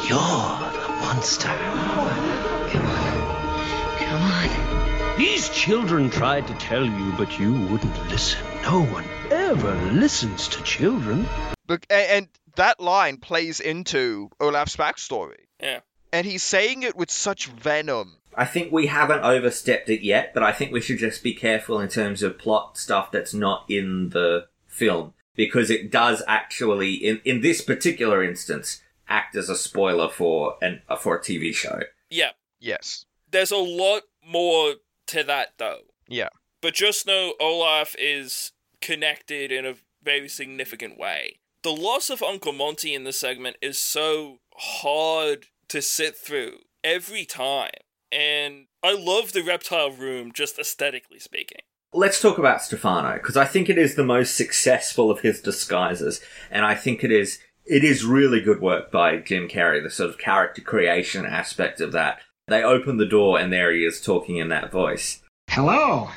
You're the monster. Come on. Come on. These children tried to tell you, but you wouldn't listen. No one ever listens to children. Look, and, and that line plays into Olaf's backstory. Yeah. And he's saying it with such venom. I think we haven't overstepped it yet, but I think we should just be careful in terms of plot stuff that's not in the film because it does actually, in, in this particular instance, act as a spoiler for an uh, for a TV show. Yeah. Yes. There's a lot more to that though. Yeah. But just know Olaf is connected in a very significant way. The loss of Uncle Monty in this segment is so hard to sit through every time. And I love the reptile room just aesthetically speaking. Let's talk about Stefano because I think it is the most successful of his disguises, and I think it is it is really good work by Jim Carrey. The sort of character creation aspect of that. They open the door, and there he is talking in that voice. Hello.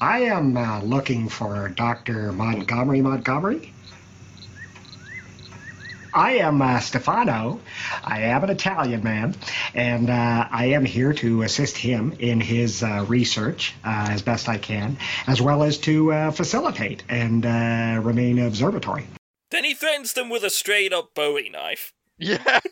I am uh, looking for Dr. Montgomery Montgomery. I am uh, Stefano. I am an Italian man, and uh, I am here to assist him in his uh, research uh, as best I can, as well as to uh, facilitate and uh, remain observatory. Then he threatens them with a straight up Bowie knife. Yeah.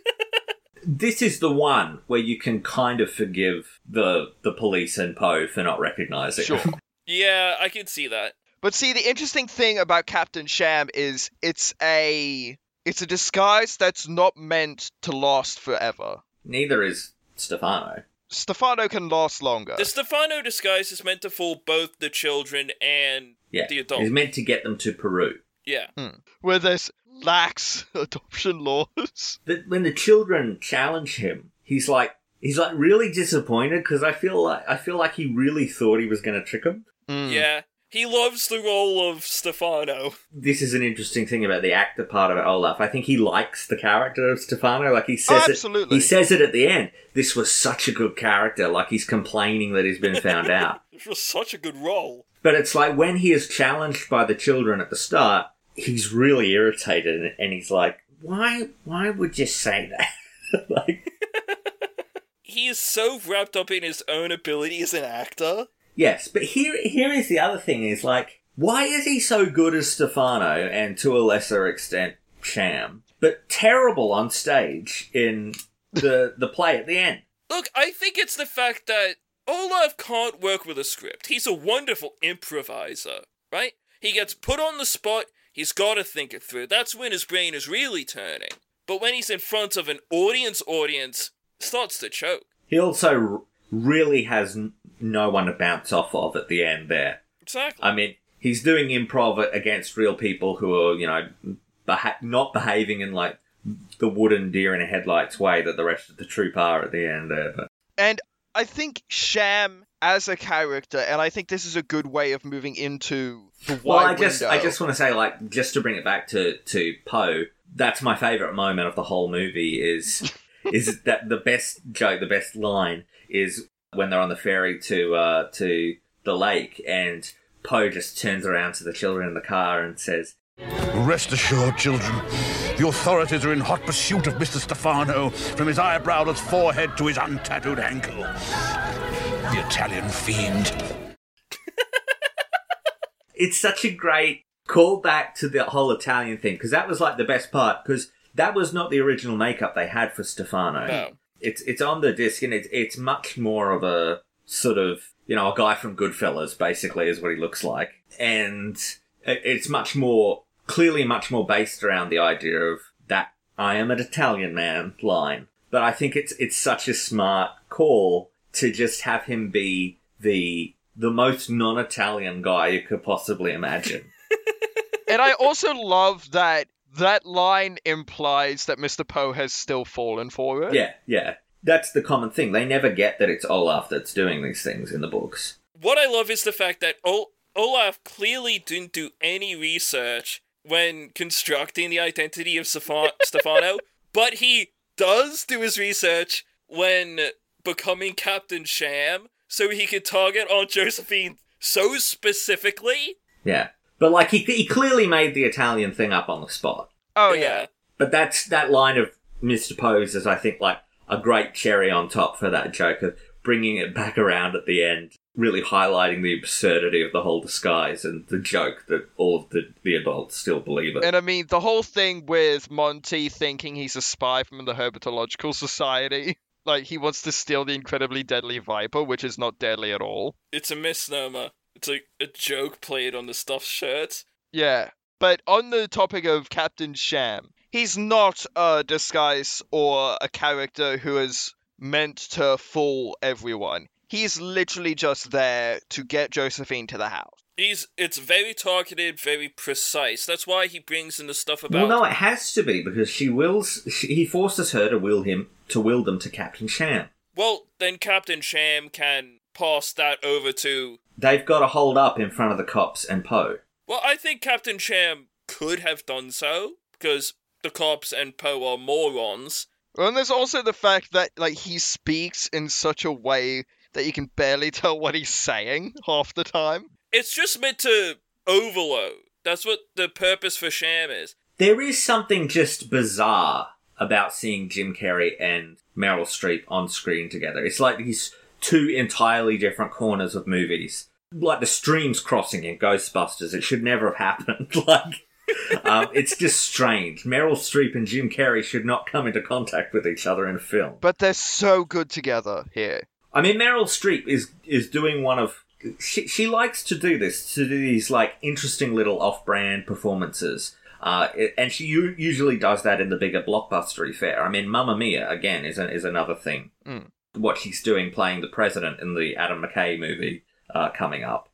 This is the one where you can kind of forgive the the police and Poe for not recognizing. Sure. Yeah, I can see that. But see, the interesting thing about Captain Sham is it's a it's a disguise that's not meant to last forever. Neither is Stefano. Stefano can last longer. The Stefano disguise is meant to fool both the children and Yeah, the adults. he's meant to get them to Peru. Yeah. Hmm. Where there's lax adoption laws. But when the children challenge him, he's like he's like really disappointed because I feel like I feel like he really thought he was going to trick him. Hmm. Yeah. He loves the role of Stefano. This is an interesting thing about the actor part of it, Olaf. I think he likes the character of Stefano. Like he says Oh, it. He says it at the end. This was such a good character. Like he's complaining that he's been found out. It was such a good role. But it's like when he is challenged by the children at the start, he's really irritated and- and he's like, "Why? Why would you say that?" like, He is so wrapped up in his own ability as an actor. Yes. But here, here is the other thing: is like, why is he so good as Stefano and to a lesser extent Sham, but terrible on stage in the the play at the end? Look, I think it's the fact that Olaf can't work with a script. He's a wonderful improviser, right? He gets put on the spot, he's got to think it through. That's when his brain is really turning. But when he's in front of an audience audience, starts to choke. He also really has n- no one to bounce off of at the end there. Exactly. I mean, he's doing improv against real people who are, you know, beha- not behaving in like the wooden deer in a headlights way that the rest of the troupe are at the end there. But And I think Sham as a character, and I think this is a good way of moving into the well, wide I just, window. I just want to say, like, just to bring it back to to Poe, that's my favorite moment of the whole movie. Is is that the best joke, the best line is when they're on the ferry to uh to the lake and Poe just turns around to the children in the car and says, Rest assured, children, the authorities are in hot pursuit of Mr. Stefano from his eyebrowless forehead to his untattooed ankle. The Italian fiend. it's such a great callback to the whole Italian thing because that was like the best part because that was not the original makeup they had for Stefano. No. It's it's on the disc and it's it's much more of a sort of you know a guy from Goodfellas basically is what he looks like, and it's much more clearly much more based around the idea of that I am an Italian man line but I think it's it's such a smart call to just have him be the the most non-Italian guy you could possibly imagine. and I also love that that line implies that Mr. Poe has still fallen for it. yeah, yeah. That's the common thing. They never get that it's Olaf that's doing these things in the books. What I love is the fact that Ol- Olaf clearly didn't do any research when constructing the identity of Stefan- Stefano, but he does do his research when becoming Captain Sham so he could target Aunt Josephine so specifically. Yeah. But like he he clearly made the Italian thing up on the spot. Oh yeah. But that's that line of Mr. Poe's is I think like a great cherry on top for that joke of bringing it back around at the end, really highlighting the absurdity of the whole disguise and the joke that all of the, the adults still believe it. And I mean, the whole thing with Monty thinking he's a spy from the Herpetological Society. Like, he wants to steal the incredibly deadly Viper, which is not deadly at all. It's a misnomer. It's like a joke played on the stuffed shirt. Yeah. But on the topic of Captain Sham, he's not a disguise or a character who is meant to fool everyone. He's literally just there to get Josephine to the house. He's it's very targeted, very precise. That's why he brings in the stuff about Well, no, it has to be because she wills. She, he forces her to will him to will them to Captain Sham. Well, then Captain Sham can pass that over to. They've got to hold up in front of the cops and Poe. Well, I think Captain Sham could have done so because the cops and Poe are morons. Well, and there's also the fact that like he speaks in such a way that you can barely tell what he's saying half the time. It's just meant to overload. That's what the purpose for Sham is. There is something just bizarre about seeing Jim Carrey and Meryl Streep on screen together. It's like these two entirely different corners of movies. Like the streams crossing in Ghostbusters. It should never have happened. like, um, it's just strange. Meryl Streep and Jim Carrey should not come into contact with each other in a film. But they're so good together here. I mean, Meryl Streep is is doing one of she she likes to do this to do these like interesting little off-brand performances. Uh, and she u- usually does that in the bigger blockbustery fare. I mean, Mamma Mia again is a, is another thing. Mm. What she's doing, playing the president in the Adam McKay movie uh, coming up.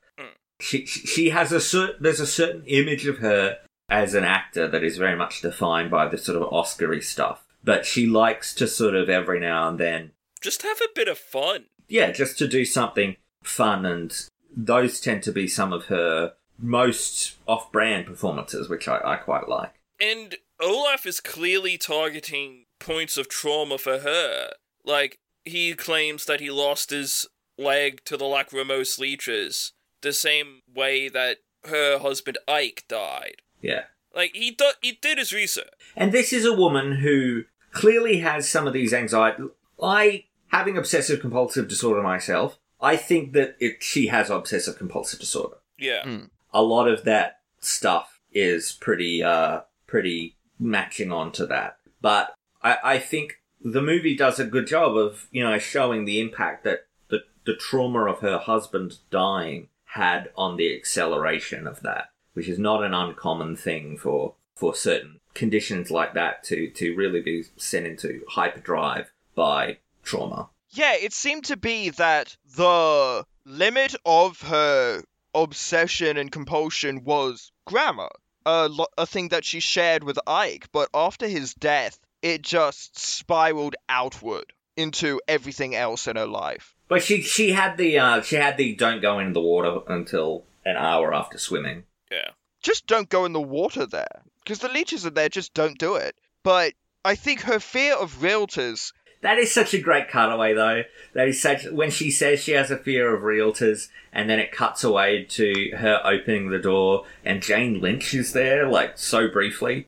She she she has a certain there's a certain image of her as an actor that is very much defined by the sort of Oscary stuff. But she likes to sort of every now and then Just have a bit of fun. yeah, just to do something fun, and those tend to be some of her most off-brand performances, which I, I quite like. And Olaf is clearly targeting points of trauma for her. Like, he claims that he lost his leg to the lachrymose leeches the same way that her husband Ike died. Yeah, Like, he, do- he did his research. and this is a woman who clearly has some of these anxiety. I, having obsessive compulsive disorder myself, I think that it, she has obsessive compulsive disorder. Yeah. a lot of that stuff is pretty uh pretty matching on to that. But I, I think the movie does a good job of, you know, showing the impact that the the trauma of her husband dying had on the acceleration of that, which is not an uncommon thing for for certain conditions like that to to really be sent into hyperdrive by trauma. Yeah, it seemed to be that the limit of her obsession and compulsion was grammar, a, lo- a thing that she shared with Ike, but after his death, it just spiraled outward into everything else in her life. But she she had the uh she had the don't go in the water until an hour after swimming. Yeah. Just don't go in the water there, because the leeches are there, just don't do it. But I think her fear of realtors That is such a great cutaway, though. That is such when she says she has a fear of realtors, and then it cuts away to her opening the door, and Jane Lynch is there, like so briefly.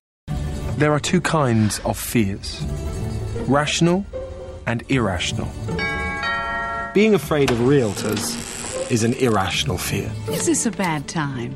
There are two kinds of fears rational and irrational. Being afraid of realtors is an irrational fear. Is this a bad time?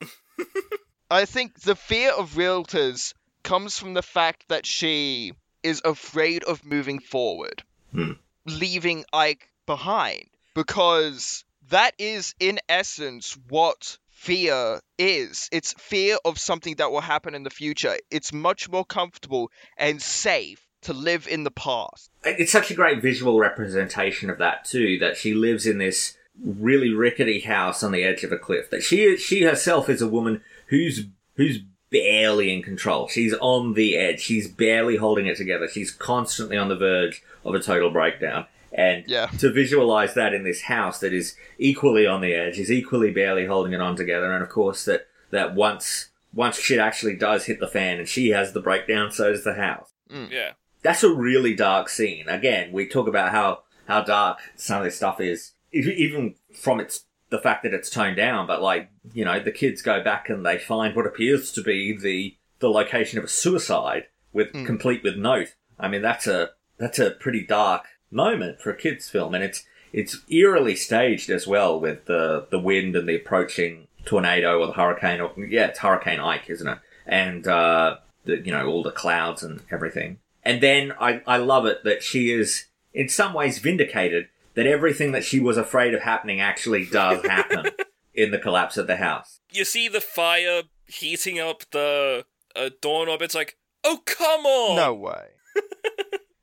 I think the fear of realtors comes from the fact that she is afraid of moving forward, Hmm. leaving Ike behind, because that is, in essence, what fear is. It's fear of something that will happen in the future. It's much more comfortable and safe to live in the past. It's such a great visual representation of that too. That she lives in this really rickety house on the edge of a cliff. That she she herself is a woman who's who's barely in control. She's on the edge. She's barely holding it together. She's constantly on the verge of a total breakdown. And Yeah. to visualize that in this house that is equally on the edge, is equally barely holding it on together, and of course that that once once shit actually does hit the fan and she has the breakdown, so does the house. Mm. Yeah. That's a really dark scene. Again, we talk about how how dark some of this stuff is, even from its the fact that it's toned down. But like you know, the kids go back and they find what appears to be the the location of a suicide with mm. complete with note. I mean, that's a that's a pretty dark moment for a kids film, and it's it's eerily staged as well with the the wind and the approaching tornado or the hurricane. Or yeah, it's Hurricane Ike, isn't it? And uh, the, you know all the clouds and everything. And then I I love it that she is in some ways vindicated that everything that she was afraid of happening actually does happen in the collapse of the house. You see the fire heating up the uh, doorknob. It's like, oh come on! No way.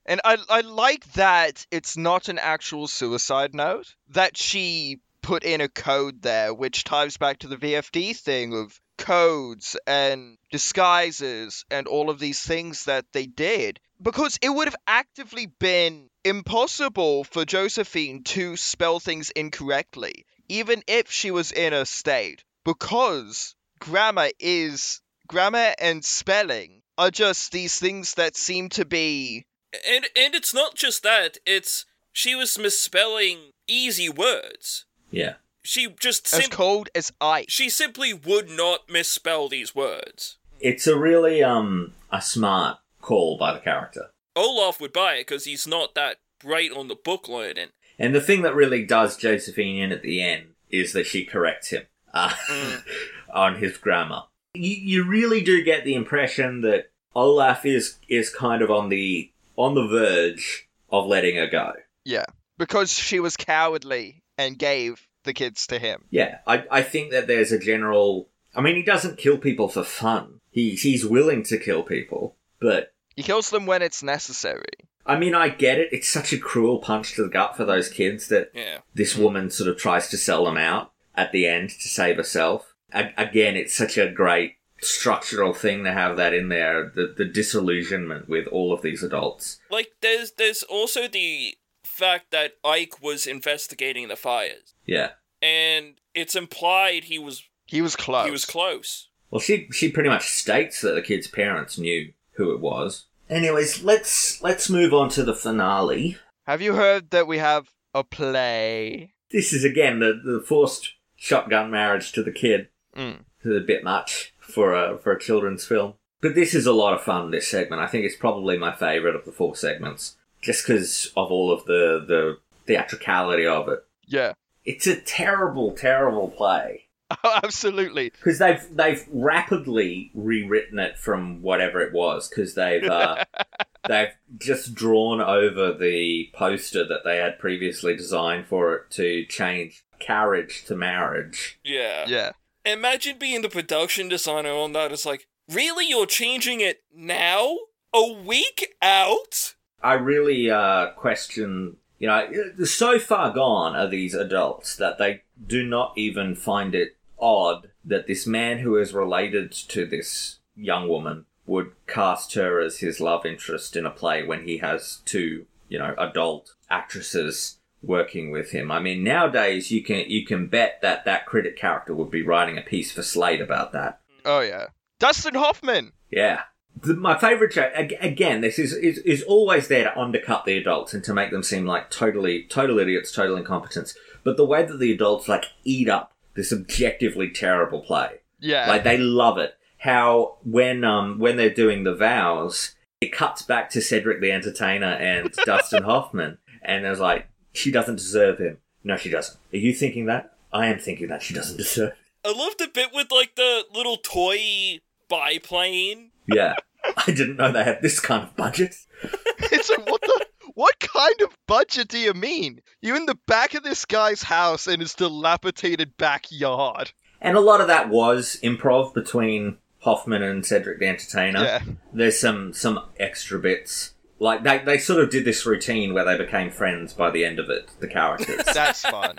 And I I like that it's not an actual suicide note. That she put in a code there, which ties back to the VFD thing of codes and disguises and all of these things that they did. Because it would have actively been impossible for Josephine to spell things incorrectly, even if she was in a state. Because grammar is grammar and spelling are just these things that seem to be And and it's not just that. It's she was misspelling easy words. Yeah. She just as cold as ice. she simply would not misspell these words. It's a really um a smart call by the character. Olaf would buy it because he's not that bright on the book learning. And the thing that really does Josephine in at the end is that she corrects him uh, on his grammar. You, you really do get the impression that Olaf is is kind of on the on the verge of letting her go. yeah because she was cowardly and gave the kids to him. Yeah, I, I think that there's a general. I mean, he doesn't kill people for fun. He he's willing to kill people, but He kills them when it's necessary. I mean, I get it. It's such a cruel punch to the gut for those kids that Yeah. this mm. woman sort of tries to sell them out at the end to save herself. A- again, it's such a great structural thing to have that in there. The the disillusionment with all of these adults. Like there's there's also the fact that Ike was investigating the fires. Yeah. And it's implied he was He was close. he was close. Well, she she pretty much states that the kid's parents knew who it was. Anyways, let's let's move on to the finale. Have you heard that we have a play? This is again the, the forced shotgun marriage to the kid. Mm. It's a bit much for a for a children's film, but this is a lot of fun. This segment, I think, it's probably my favorite of the four segments, just because of all of the the theatricality of it. Yeah. It's a terrible, terrible play Absolutely. because they've they've rapidly rewritten it from whatever it was because they've uh, they've just drawn over the poster that they had previously designed for it to change carriage to marriage. Yeah. Yeah. Imagine being the production designer on that. It's like, really, you're changing it now? A week out? I really uh, question. You know, so far gone are these adults that they do not even find it odd that this man who is related to this young woman would cast her as his love interest in a play when he has two, you know, adult actresses working with him. I mean, nowadays you can you can bet that that critic character would be writing a piece for Slate about that. Oh yeah. Dustin Hoffman. Yeah. The, my favorite joke again. This is, is is always there to undercut the adults and to make them seem like totally total idiots, total incompetents. But the way that the adults like eat up this objectively terrible play, Yeah. like they love it. How when um when they're doing the vows, it cuts back to Cedric the Entertainer and Dustin Hoffman, and there's like she doesn't deserve him. No, she doesn't. Are you thinking that? I am thinking that she doesn't deserve. I love the bit with like the little toy biplane. Yeah, I didn't know they had this kind of budget. it's like what the what kind of budget do you mean? You're in the back of this guy's house in his dilapidated backyard. And a lot of that was improv between Hoffman and Cedric the Entertainer. Yeah. There's some some extra bits. Like they they sort of did this routine where they became friends by the end of it, the characters. That's fun.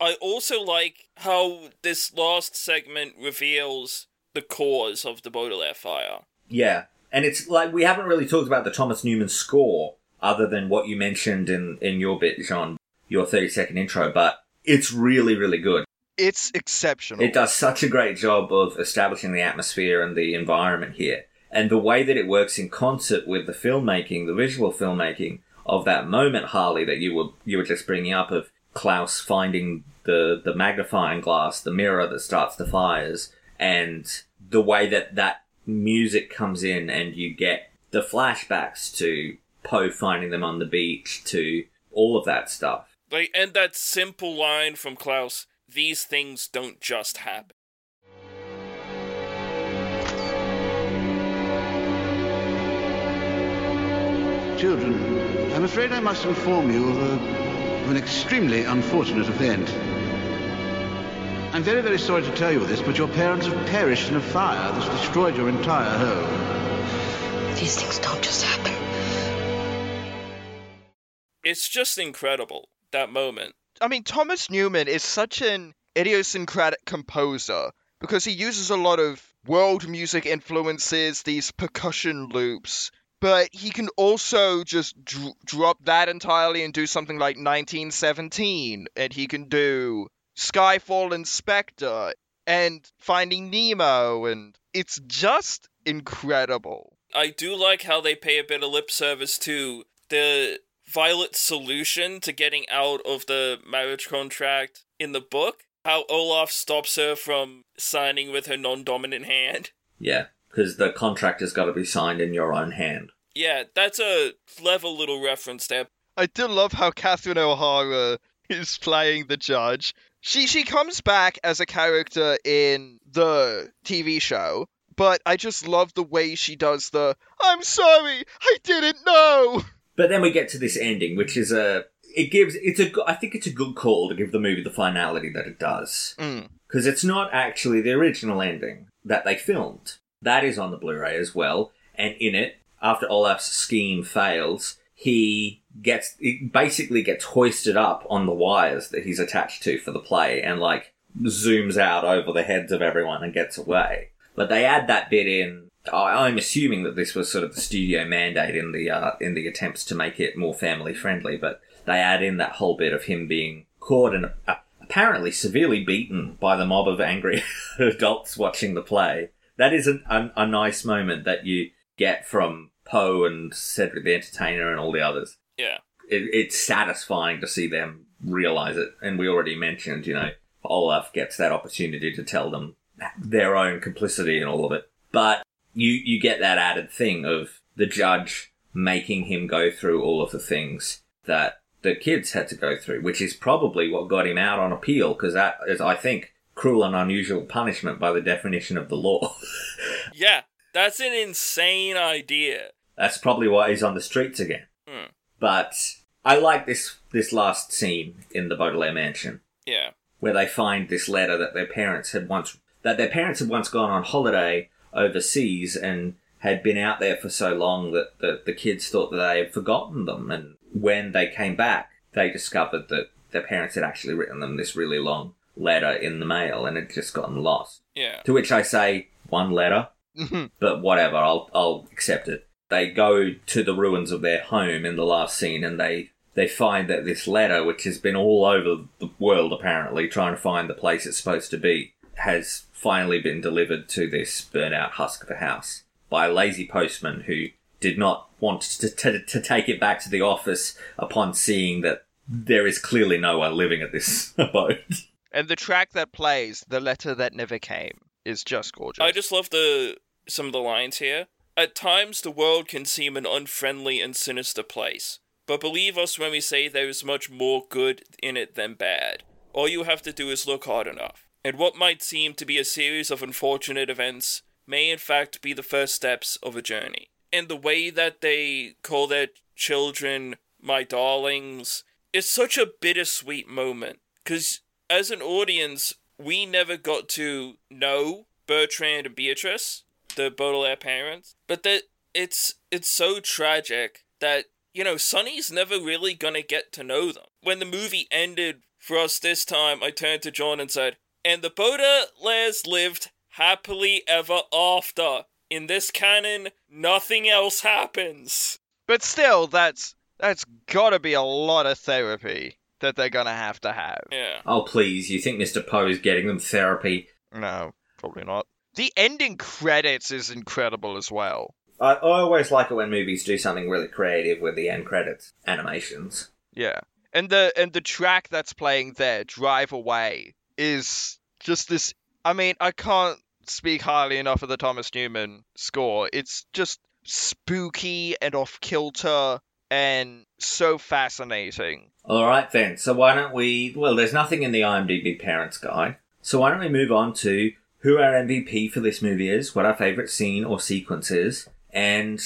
I also like how this last segment reveals the cause of the Baudelaire fire. Yeah, and it's like we haven't really talked about the Thomas Newman score, other than what you mentioned in in your bit, Jeaun, your thirty second intro. But it's really, really good. It's exceptional. It does such a great job of establishing the atmosphere and the environment here, and the way that it works in concert with the filmmaking, the visual filmmaking of that moment, Harlly, that you were you were just bringing up of Klaus finding the the magnifying glass, the mirror that starts the fires, and the way that that music comes in and you get the flashbacks to Poe finding them on the beach to all of that stuff. Like, and that simple line from Klaus: "These things don't just happen." Children, I'm afraid I must inform you of, a, of an extremely unfortunate event. I'm very, very sorry to tell you this, but your parents have perished in a fire that's destroyed your entire home. These things don't just happen. It's just incredible that moment. I mean, Thomas Newman is such an idiosyncratic composer because he uses a lot of world music influences, these percussion loops, but he can also just dr- drop that entirely and do something like 1917, and he can do Skyfall and Spectre and Finding Nemo, and it's just incredible. I do like how they pay a bit of lip service to the Violet's solution to getting out of the marriage contract in the book. How Olaf stops her from signing with her non dominant hand. Yeah, because the contract has got to be signed in your own hand. Yeah, that's a clever little reference there. I do love how Catherine O'Hara is playing the judge. She she comes back as a character in the TV show, but I just love the way she does the I'm sorry, I didn't know. But then we get to this ending, which is a it gives it's a I think it's a good call to give the movie the finality that it does Mm. because it's not actually the original ending that they filmed. That is on the Blu-ray as well, and in it, after Olaf's scheme fails, he gets he basically gets hoisted up on the wires that he's attached to for the play, and like zooms out over the heads of everyone and gets away. But they add that bit in. I- I'm assuming that this was sort of the studio mandate in the uh, in the attempts to make it more family friendly, but they add in that whole bit of him being caught and uh, apparently severely beaten by the mob of angry adults watching the play. That is a, a, a nice moment that you get from Poe and Cedric the Entertainer and all the others. Yeah. It, it's satisfying to see them realize it. And we already mentioned, you know, Olaf gets that opportunity to tell them their own complicity in all of it. But you, you get that added thing of the judge making him go through all of the things that the kids had to go through, which is probably what got him out on appeal, because that is, I think, cruel and unusual punishment by the definition of the law. Yeah, that's an insane idea. That's probably why he's on the streets again. Hmm. But I like this this last scene in the Baudelaire mansion Yeah. where they find this letter that their parents had once that their parents had once gone on holiday overseas and had been out there for so long that the, the kids thought that they had forgotten them and when they came back they discovered that their parents had actually written them this really long letter in the mail and had just gotten lost. Yeah. To which I say, one letter, Mm-hmm. but whatever, I'll I'll accept it. They go to the ruins of their home in the last scene, and they they find that this letter, which has been all over the world apparently, trying to find the place it's supposed to be, has finally been delivered to this burnout husk of a house by a lazy postman who did not want to, to, to take it back to the office upon seeing that there is clearly no one living at this abode. And the track that plays, The Letter That Never Came, is just gorgeous. I just love the some of the lines here. At times, the world can seem an unfriendly and sinister place, but believe us when we say there is much more good in it than bad. All you have to do is look hard enough. And what might seem to be a series of unfortunate events may in fact be the first steps of a journey. And the way that they call their children my darlings is such a bittersweet moment. Because as an audience, we never got to know Bertrand and Beatrice, the Baudelaire parents, but that it's it's so tragic that you know Sunny's never really gonna get to know them. When the movie ended for us this time, I turned to Jeaun and said, "And the Baudelaires lived happily ever after." In this canon, nothing else happens. But still, that's that's gotta be a lot of therapy that they're gonna have to have. Yeah. Oh, please, you think Mr. Poe is getting them therapy? No, probably not. The ending credits is incredible as well. I, I always like it when movies do something really creative with the end credits animations. Yeah. And the and the track that's playing there, Drive Away, is just this I mean, I can't speak highly enough of the Thomas Newman score. It's just spooky and off kilter and so fascinating. All right then. So why don't we? Well, there's nothing in the IMDb Parents Guide. So why don't we move on to who our MVP for this movie is, what our favorite scene or sequence is, and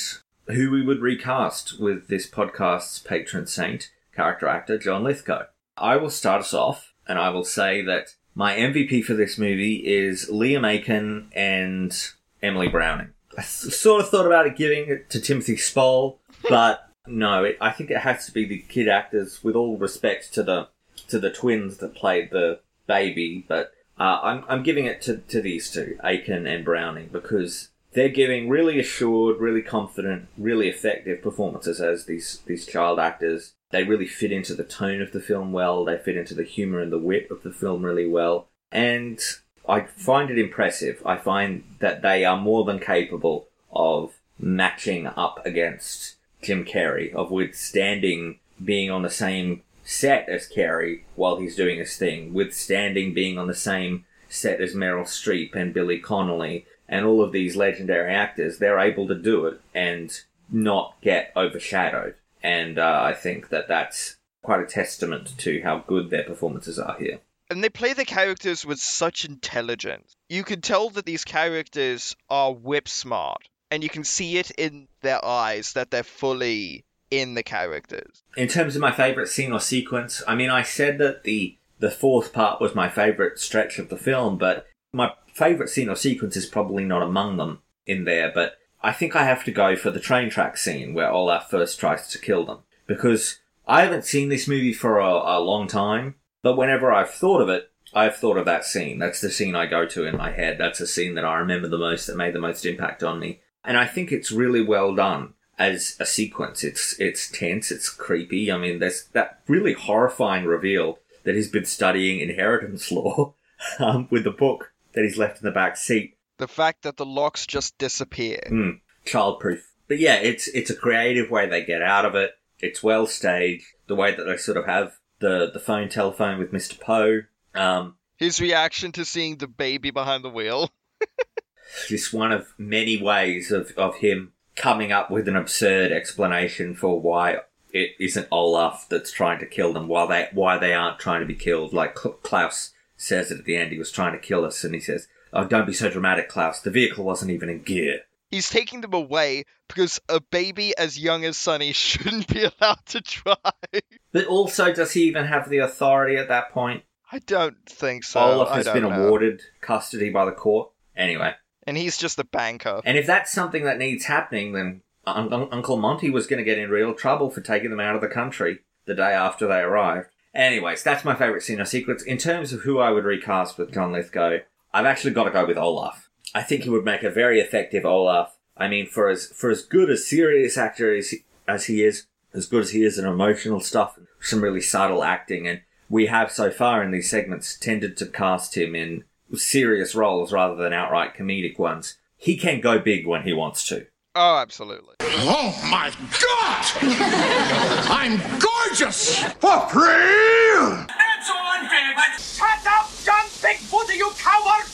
who we would recast with this podcast's patron saint, character actor John Lithgow. I will start us off, and I will say that my MVP for this movie is Liam Aiken and Emily Browning. I sort of thought about it giving it to Timothy Spall, but no, it, I think it has to be the kid actors. With all respect to the to the twins that played the baby, but uh, I'm I'm giving it to, to these two, Aiken and Browning, because they're giving really assured, really confident, really effective performances as these these child actors. They really fit into the tone of the film well. They fit into the humor and the wit of the film really well, and I find it impressive. I find that they are more than capable of matching up against Jim Carrey, of withstanding being on the same set as Carrey while he's doing his thing, withstanding being on the same set as Meryl Streep and Billy Connolly and all of these legendary actors. They're able to do it and not get overshadowed. And uh, I think that that's quite a testament to how good their performances are here. And they play the characters with such intelligence. You can tell that these characters are whip smart, and you can see it in their eyes that they're fully in the characters. In terms of my favorite scene or sequence, I mean, I said that the the fourth part was my favorite stretch of the film, but my favorite scene or sequence is probably not among them in there. But I think I have to go for the train track scene where Olaf first tries to kill them because I haven't seen this movie for a, a long time. But whenever I've thought of it, I've thought of that scene. That's the scene I go to in my head. That's the scene that I remember the most, that made the most impact on me. And I think it's really well done as a sequence. It's it's tense, it's creepy. I mean, there's that really horrifying reveal that he's been studying inheritance law um, with the book that he's left in the back seat. The fact that the locks just disappear. Mm, childproof. But yeah, it's it's a creative way they get out of it. It's well staged. The way that they sort of have the the phone telephone with Mr. Poe. Um, His reaction to seeing the baby behind the wheel. just one of many ways of, of him coming up with an absurd explanation for why it isn't Olaf that's trying to kill them, why they why they aren't trying to be killed. Like Klaus says it at the end, he was trying to kill us, and he says, "Oh, don't be so dramatic, Klaus. The vehicle wasn't even in gear." He's taking them away because a baby as young as Sunny shouldn't be allowed to drive. But also, does he even have the authority at that point? I don't think so. Olaf has been know. awarded custody by the court. Anyway, and he's just a banker. and if that's something that needs happening, then Un- Un- Uncle Monty was going to get in real trouble for taking them out of the country the day after they arrived. Anyways, that's my favourite scene or sequence. In terms of who I would recast with John Lithgow, I've actually got to go with Olaf. I think he would make a very effective Olaf. I mean, for as for as good a serious actor as he, as he is, as good as he is in emotional stuff, some really subtle acting, and we have so far in these segments tended to cast him in serious roles rather than outright comedic ones. He can go big when he wants to. Oh, absolutely. Oh my god! I'm gorgeous! For free! That's all, David! Shut up, John Bigfoot, you coward!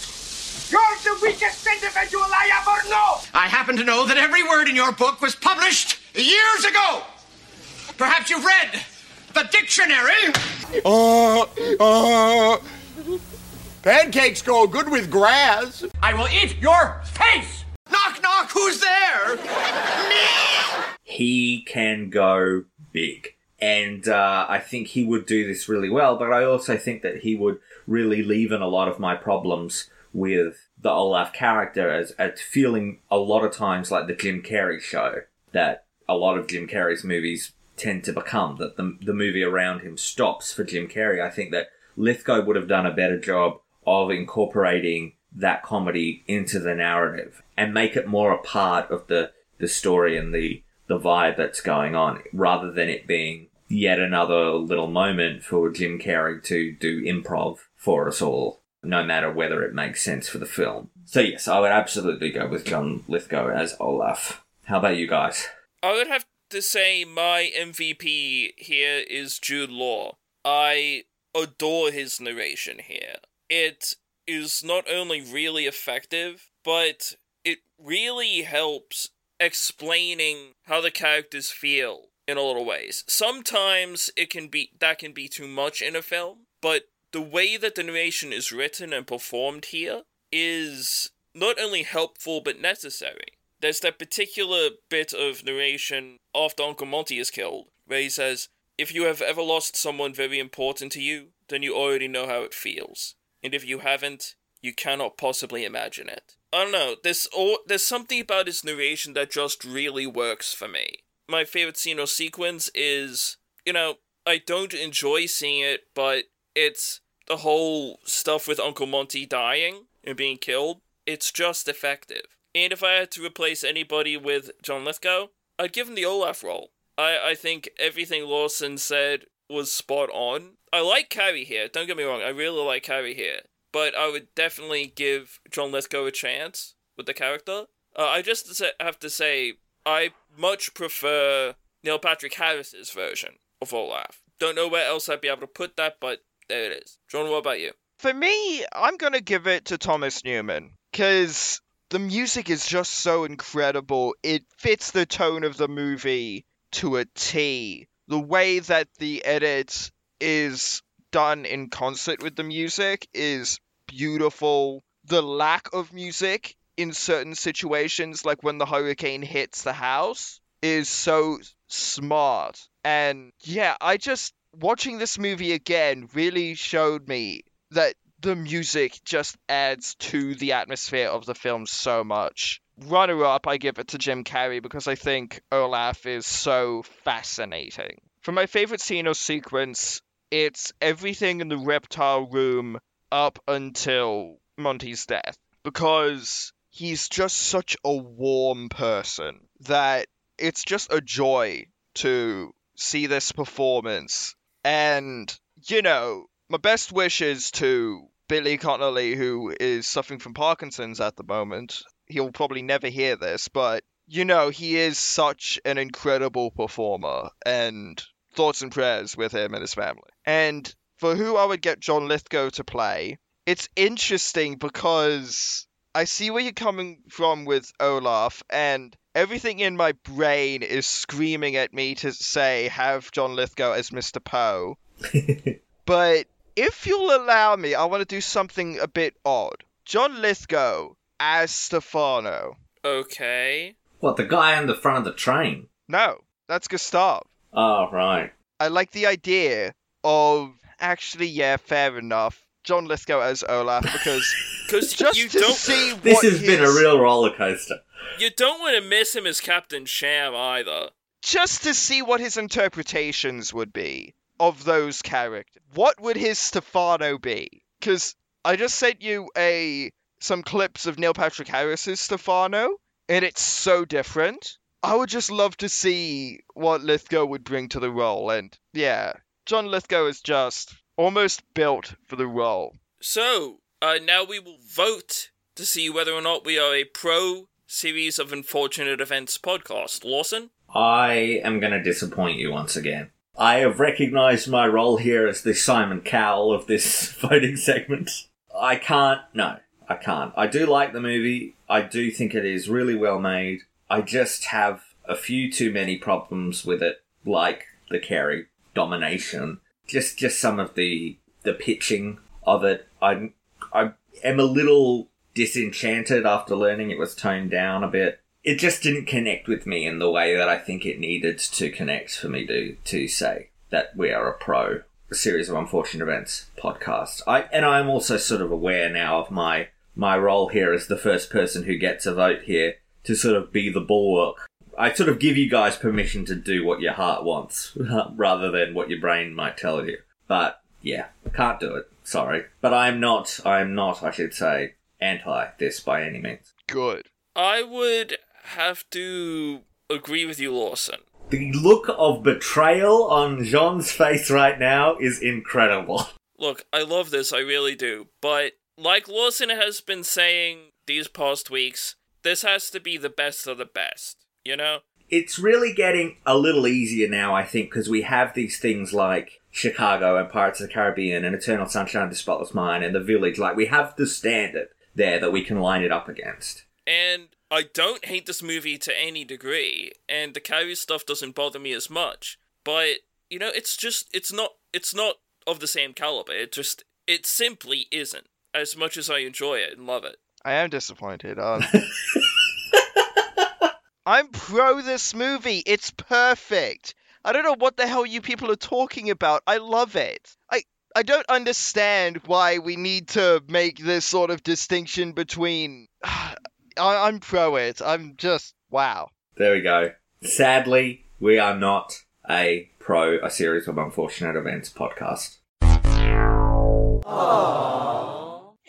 You're the weakest individual I ever know! I happen to know that every word in your book was published years ago! Perhaps you've read the dictionary? Uh, uh. Pancakes go good with grass. I will eat your face! Knock, knock, who's there? Me! He can go big. And uh, I think he would do this really well, but I also think that he would really leave in a lot of my problems with the Olaf character as, as feeling a lot of times like the Jim Carrey show that a lot of Jim Carrey's movies tend to become, that the, the movie around him stops for Jim Carrey. I think that Lithgow would have done a better job of incorporating that comedy into the narrative and make it more a part of the, the story and the, the vibe that's going on rather than it being yet another little moment for Jim Carrey to do improv for us all, no matter whether it makes sense for the film. So yes, I would absolutely go with John Lithgow as Olaf. How about you guys? I would have to say my MVP here is Jude Law. I adore his narration here. It is not only really effective, but it really helps explaining how the characters feel in a lot of ways. Sometimes it can be that can be too much in a film, but the way that the narration is written and performed here is not only helpful but necessary. There's that particular bit of narration after Uncle Monty is killed, where he says, If you have ever lost someone very important to you, then you already know how it feels. And if you haven't, you cannot possibly imagine it. I don't know, there's, all, there's something about his narration that just really works for me. My favorite scene or sequence is, you know, I don't enjoy seeing it, but it's the whole stuff with Uncle Monty dying and being killed. It's just effective. And if I had to replace anybody with John Lithgow, I'd give him the Olaf role. I, I think everything Lawson said was spot on. I like Carrey here, don't get me wrong, I really like Carrey here. But I would definitely give John Lithgow a chance with the character. Uh, I just have to say, I much prefer Neil Patrick Harris's version of Olaf. Don't know where else I'd be able to put that, but there it is. Jeaun, what about you? For me, I'm gonna give it to Thomas Newman because the music is just so incredible. It fits the tone of the movie to a T. The way that the edit is done in concert with the music is beautiful. The lack of music in certain situations, like when the hurricane hits the house, is so smart. And yeah, I just watching this movie again really showed me that the music just adds to the atmosphere of the film so much. Runner up, I give it to Jim Carrey because I think Olaf is so fascinating. For my favorite scene or sequence, it's everything in the reptile room up until Monty's death. Because he's just such a warm person that it's just a joy to see this performance. And, you know, my best wishes to Billy Connolly, who is suffering from Parkinson's at the moment, he'll probably never hear this, but you know, he is such an incredible performer, and thoughts and prayers with him and his family. And for who I would get John Lithgow to play, it's interesting because I see where you're coming from with Olaf, and everything in my brain is screaming at me to say, have John Lithgow as Mr. Poe. but if you'll allow me, I want to do something a bit odd. John Lithgow as Stefano. Okay. What, the guy on the front of the train? No, that's Gustav. Oh, right. I like the idea of actually, yeah, fair enough. John Lithgow as Olaf because Cause just you to don't, see This what has been a real roller coaster. You don't want to miss him as Captain Sham either. just to see what his interpretations would be of those characters. What would his Stefano be? Because I just sent you a some clips of Neil Patrick Harris's Stefano, and it's so different. I would just love to see what Lithgow would bring to the role, and yeah, John Lithgow is just almost built for the role. So, uh, now we will vote to see whether or not we are a pro series of unfortunate events podcast. Lawson? I am going to disappoint you once again. I have recognized my role here as the Simon Cowell of this voting segment. I can't, no, I can't. I do like the movie. I do think it is really well made. I just have a few too many problems with it, like the Carrey domination. Just, just some of the the pitching of it. I, I am a little disenchanted after learning it was toned down a bit. It just didn't connect with me in the way that I think it needed to connect for me to to say. that we are a pro a series of unfortunate events podcast. I and I'm also sort of aware now of my my role here as the first person who gets a vote here to sort of be the bulwark. I sort of give you guys permission to do what your heart wants rather than what your brain might tell you. But yeah, can't do it. Sorry. But I'm not I'm not, I should say, anti this by any means. Good. I would have to agree with you, Lawson. The look of betrayal on Jeaun's face right now is incredible. Look, I love this, I really do. But like Lawson has been saying these past weeks, this has to be the best of the best, you know? It's really getting a little easier now, I think, because we have these things like Chicago and Pirates of the Caribbean and Eternal Sunshine of the Spotless Mind and The Village. Like, we have the standard there that we can line it up against. And I don't hate this movie to any degree, and the Carrey stuff doesn't bother me as much. But you know, it's just it's not it's not of the same caliber. It just it simply isn't. As much as I enjoy it and love it, I am disappointed. Um, I'm pro this movie. It's perfect. I don't know what the hell you people are talking about. I love it. I I don't understand why we need to make this sort of distinction between. I, I'm pro it. I'm just wow. There we go. Sadly, we are not a pro a series of unfortunate events podcast.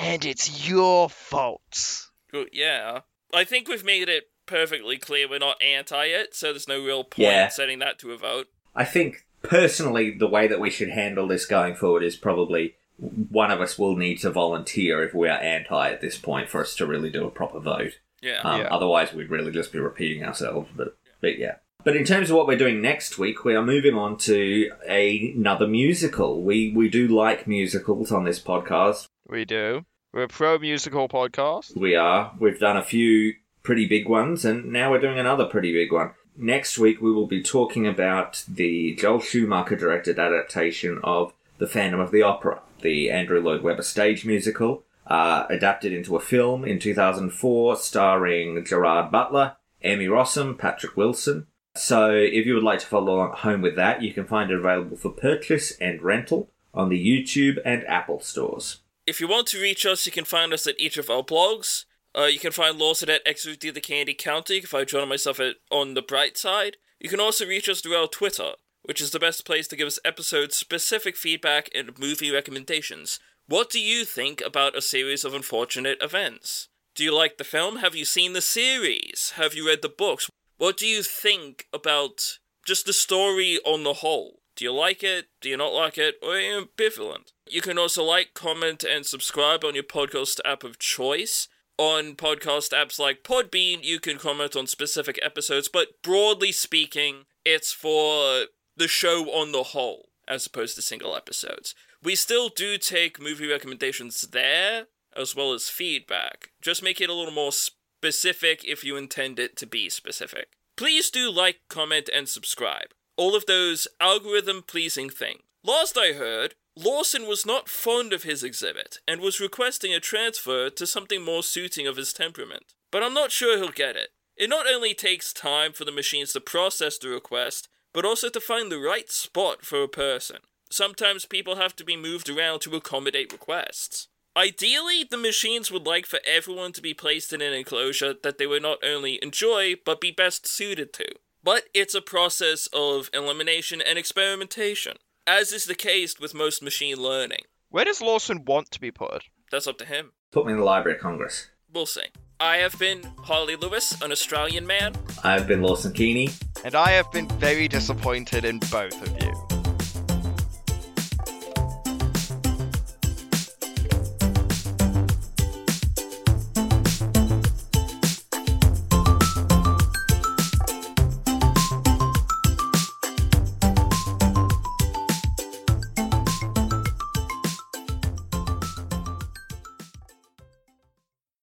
And it's your fault. Good, yeah. I think we've made it perfectly clear we're not anti it, so there's no real point Yeah. in setting that to a vote. I think personally, the way that we should handle this going forward is probably one of us will need to volunteer if we are anti at this point for us to really do a proper vote. Yeah. Um, Yeah. Otherwise, we'd really just be repeating ourselves. But, but yeah. But in terms of what we're doing next week, we are moving on to a- another musical. We we do like musicals on this podcast. We do. We're a pro musical podcast. We are. We've done a few pretty big ones, and now we're doing another pretty big one. Next week, we will be talking about the Joel Schumacher directed adaptation of The Phantom of the Opera, the Andrew Lloyd Webber stage musical, uh, adapted into a film in 2004, starring Gerard Butler, Emmy Rossum, Patrick Wilson. So, if you would like to follow along at home with that, you can find it available for purchase and rental on the YouTube and Apple stores. If you want to reach us, you can find us at each of our blogs. Uh, you can find Lawson at Exit the Candy Counter. You can find myself at On the Bright Side. You can also reach us through our Twitter, which is the best place to give us episode specific feedback and movie recommendations. What do you think about a series of unfortunate events? Do you like the film? Have you seen the series? Have you read the books? What do you think about just the story on the whole? Do you like it? Do you not like it? Or are you ambivalent? You can also like, comment, and subscribe on your podcast app of choice. On podcast apps like Podbean, you can comment on specific episodes, but broadly speaking, it's for the show on the whole, as opposed to single episodes. We still do take movie recommendations there, as well as feedback. Just make it a little more specific if you intend it to be specific. Please do like, comment, and subscribe. All of those algorithm pleasing things. Last I heard, Lawson was not fond of his exhibit and was requesting a transfer to something more suiting of his temperament. But I'm not sure he'll get it. It not only takes time for the machines to process the request, but also to find the right spot for a person. Sometimes people have to be moved around to accommodate requests. Ideally, the machines would like for everyone to be placed in an enclosure that they would not only enjoy, but be best suited to. But it's a process of elimination and experimentation, as is the case with most machine learning. Where does Lawson want to be put? That's up to him. Put me in the Library of Congress. We'll see. I have been Harlly Lewis, an Australian man. I've been Lawson Keeney. And I have been very disappointed in both of you.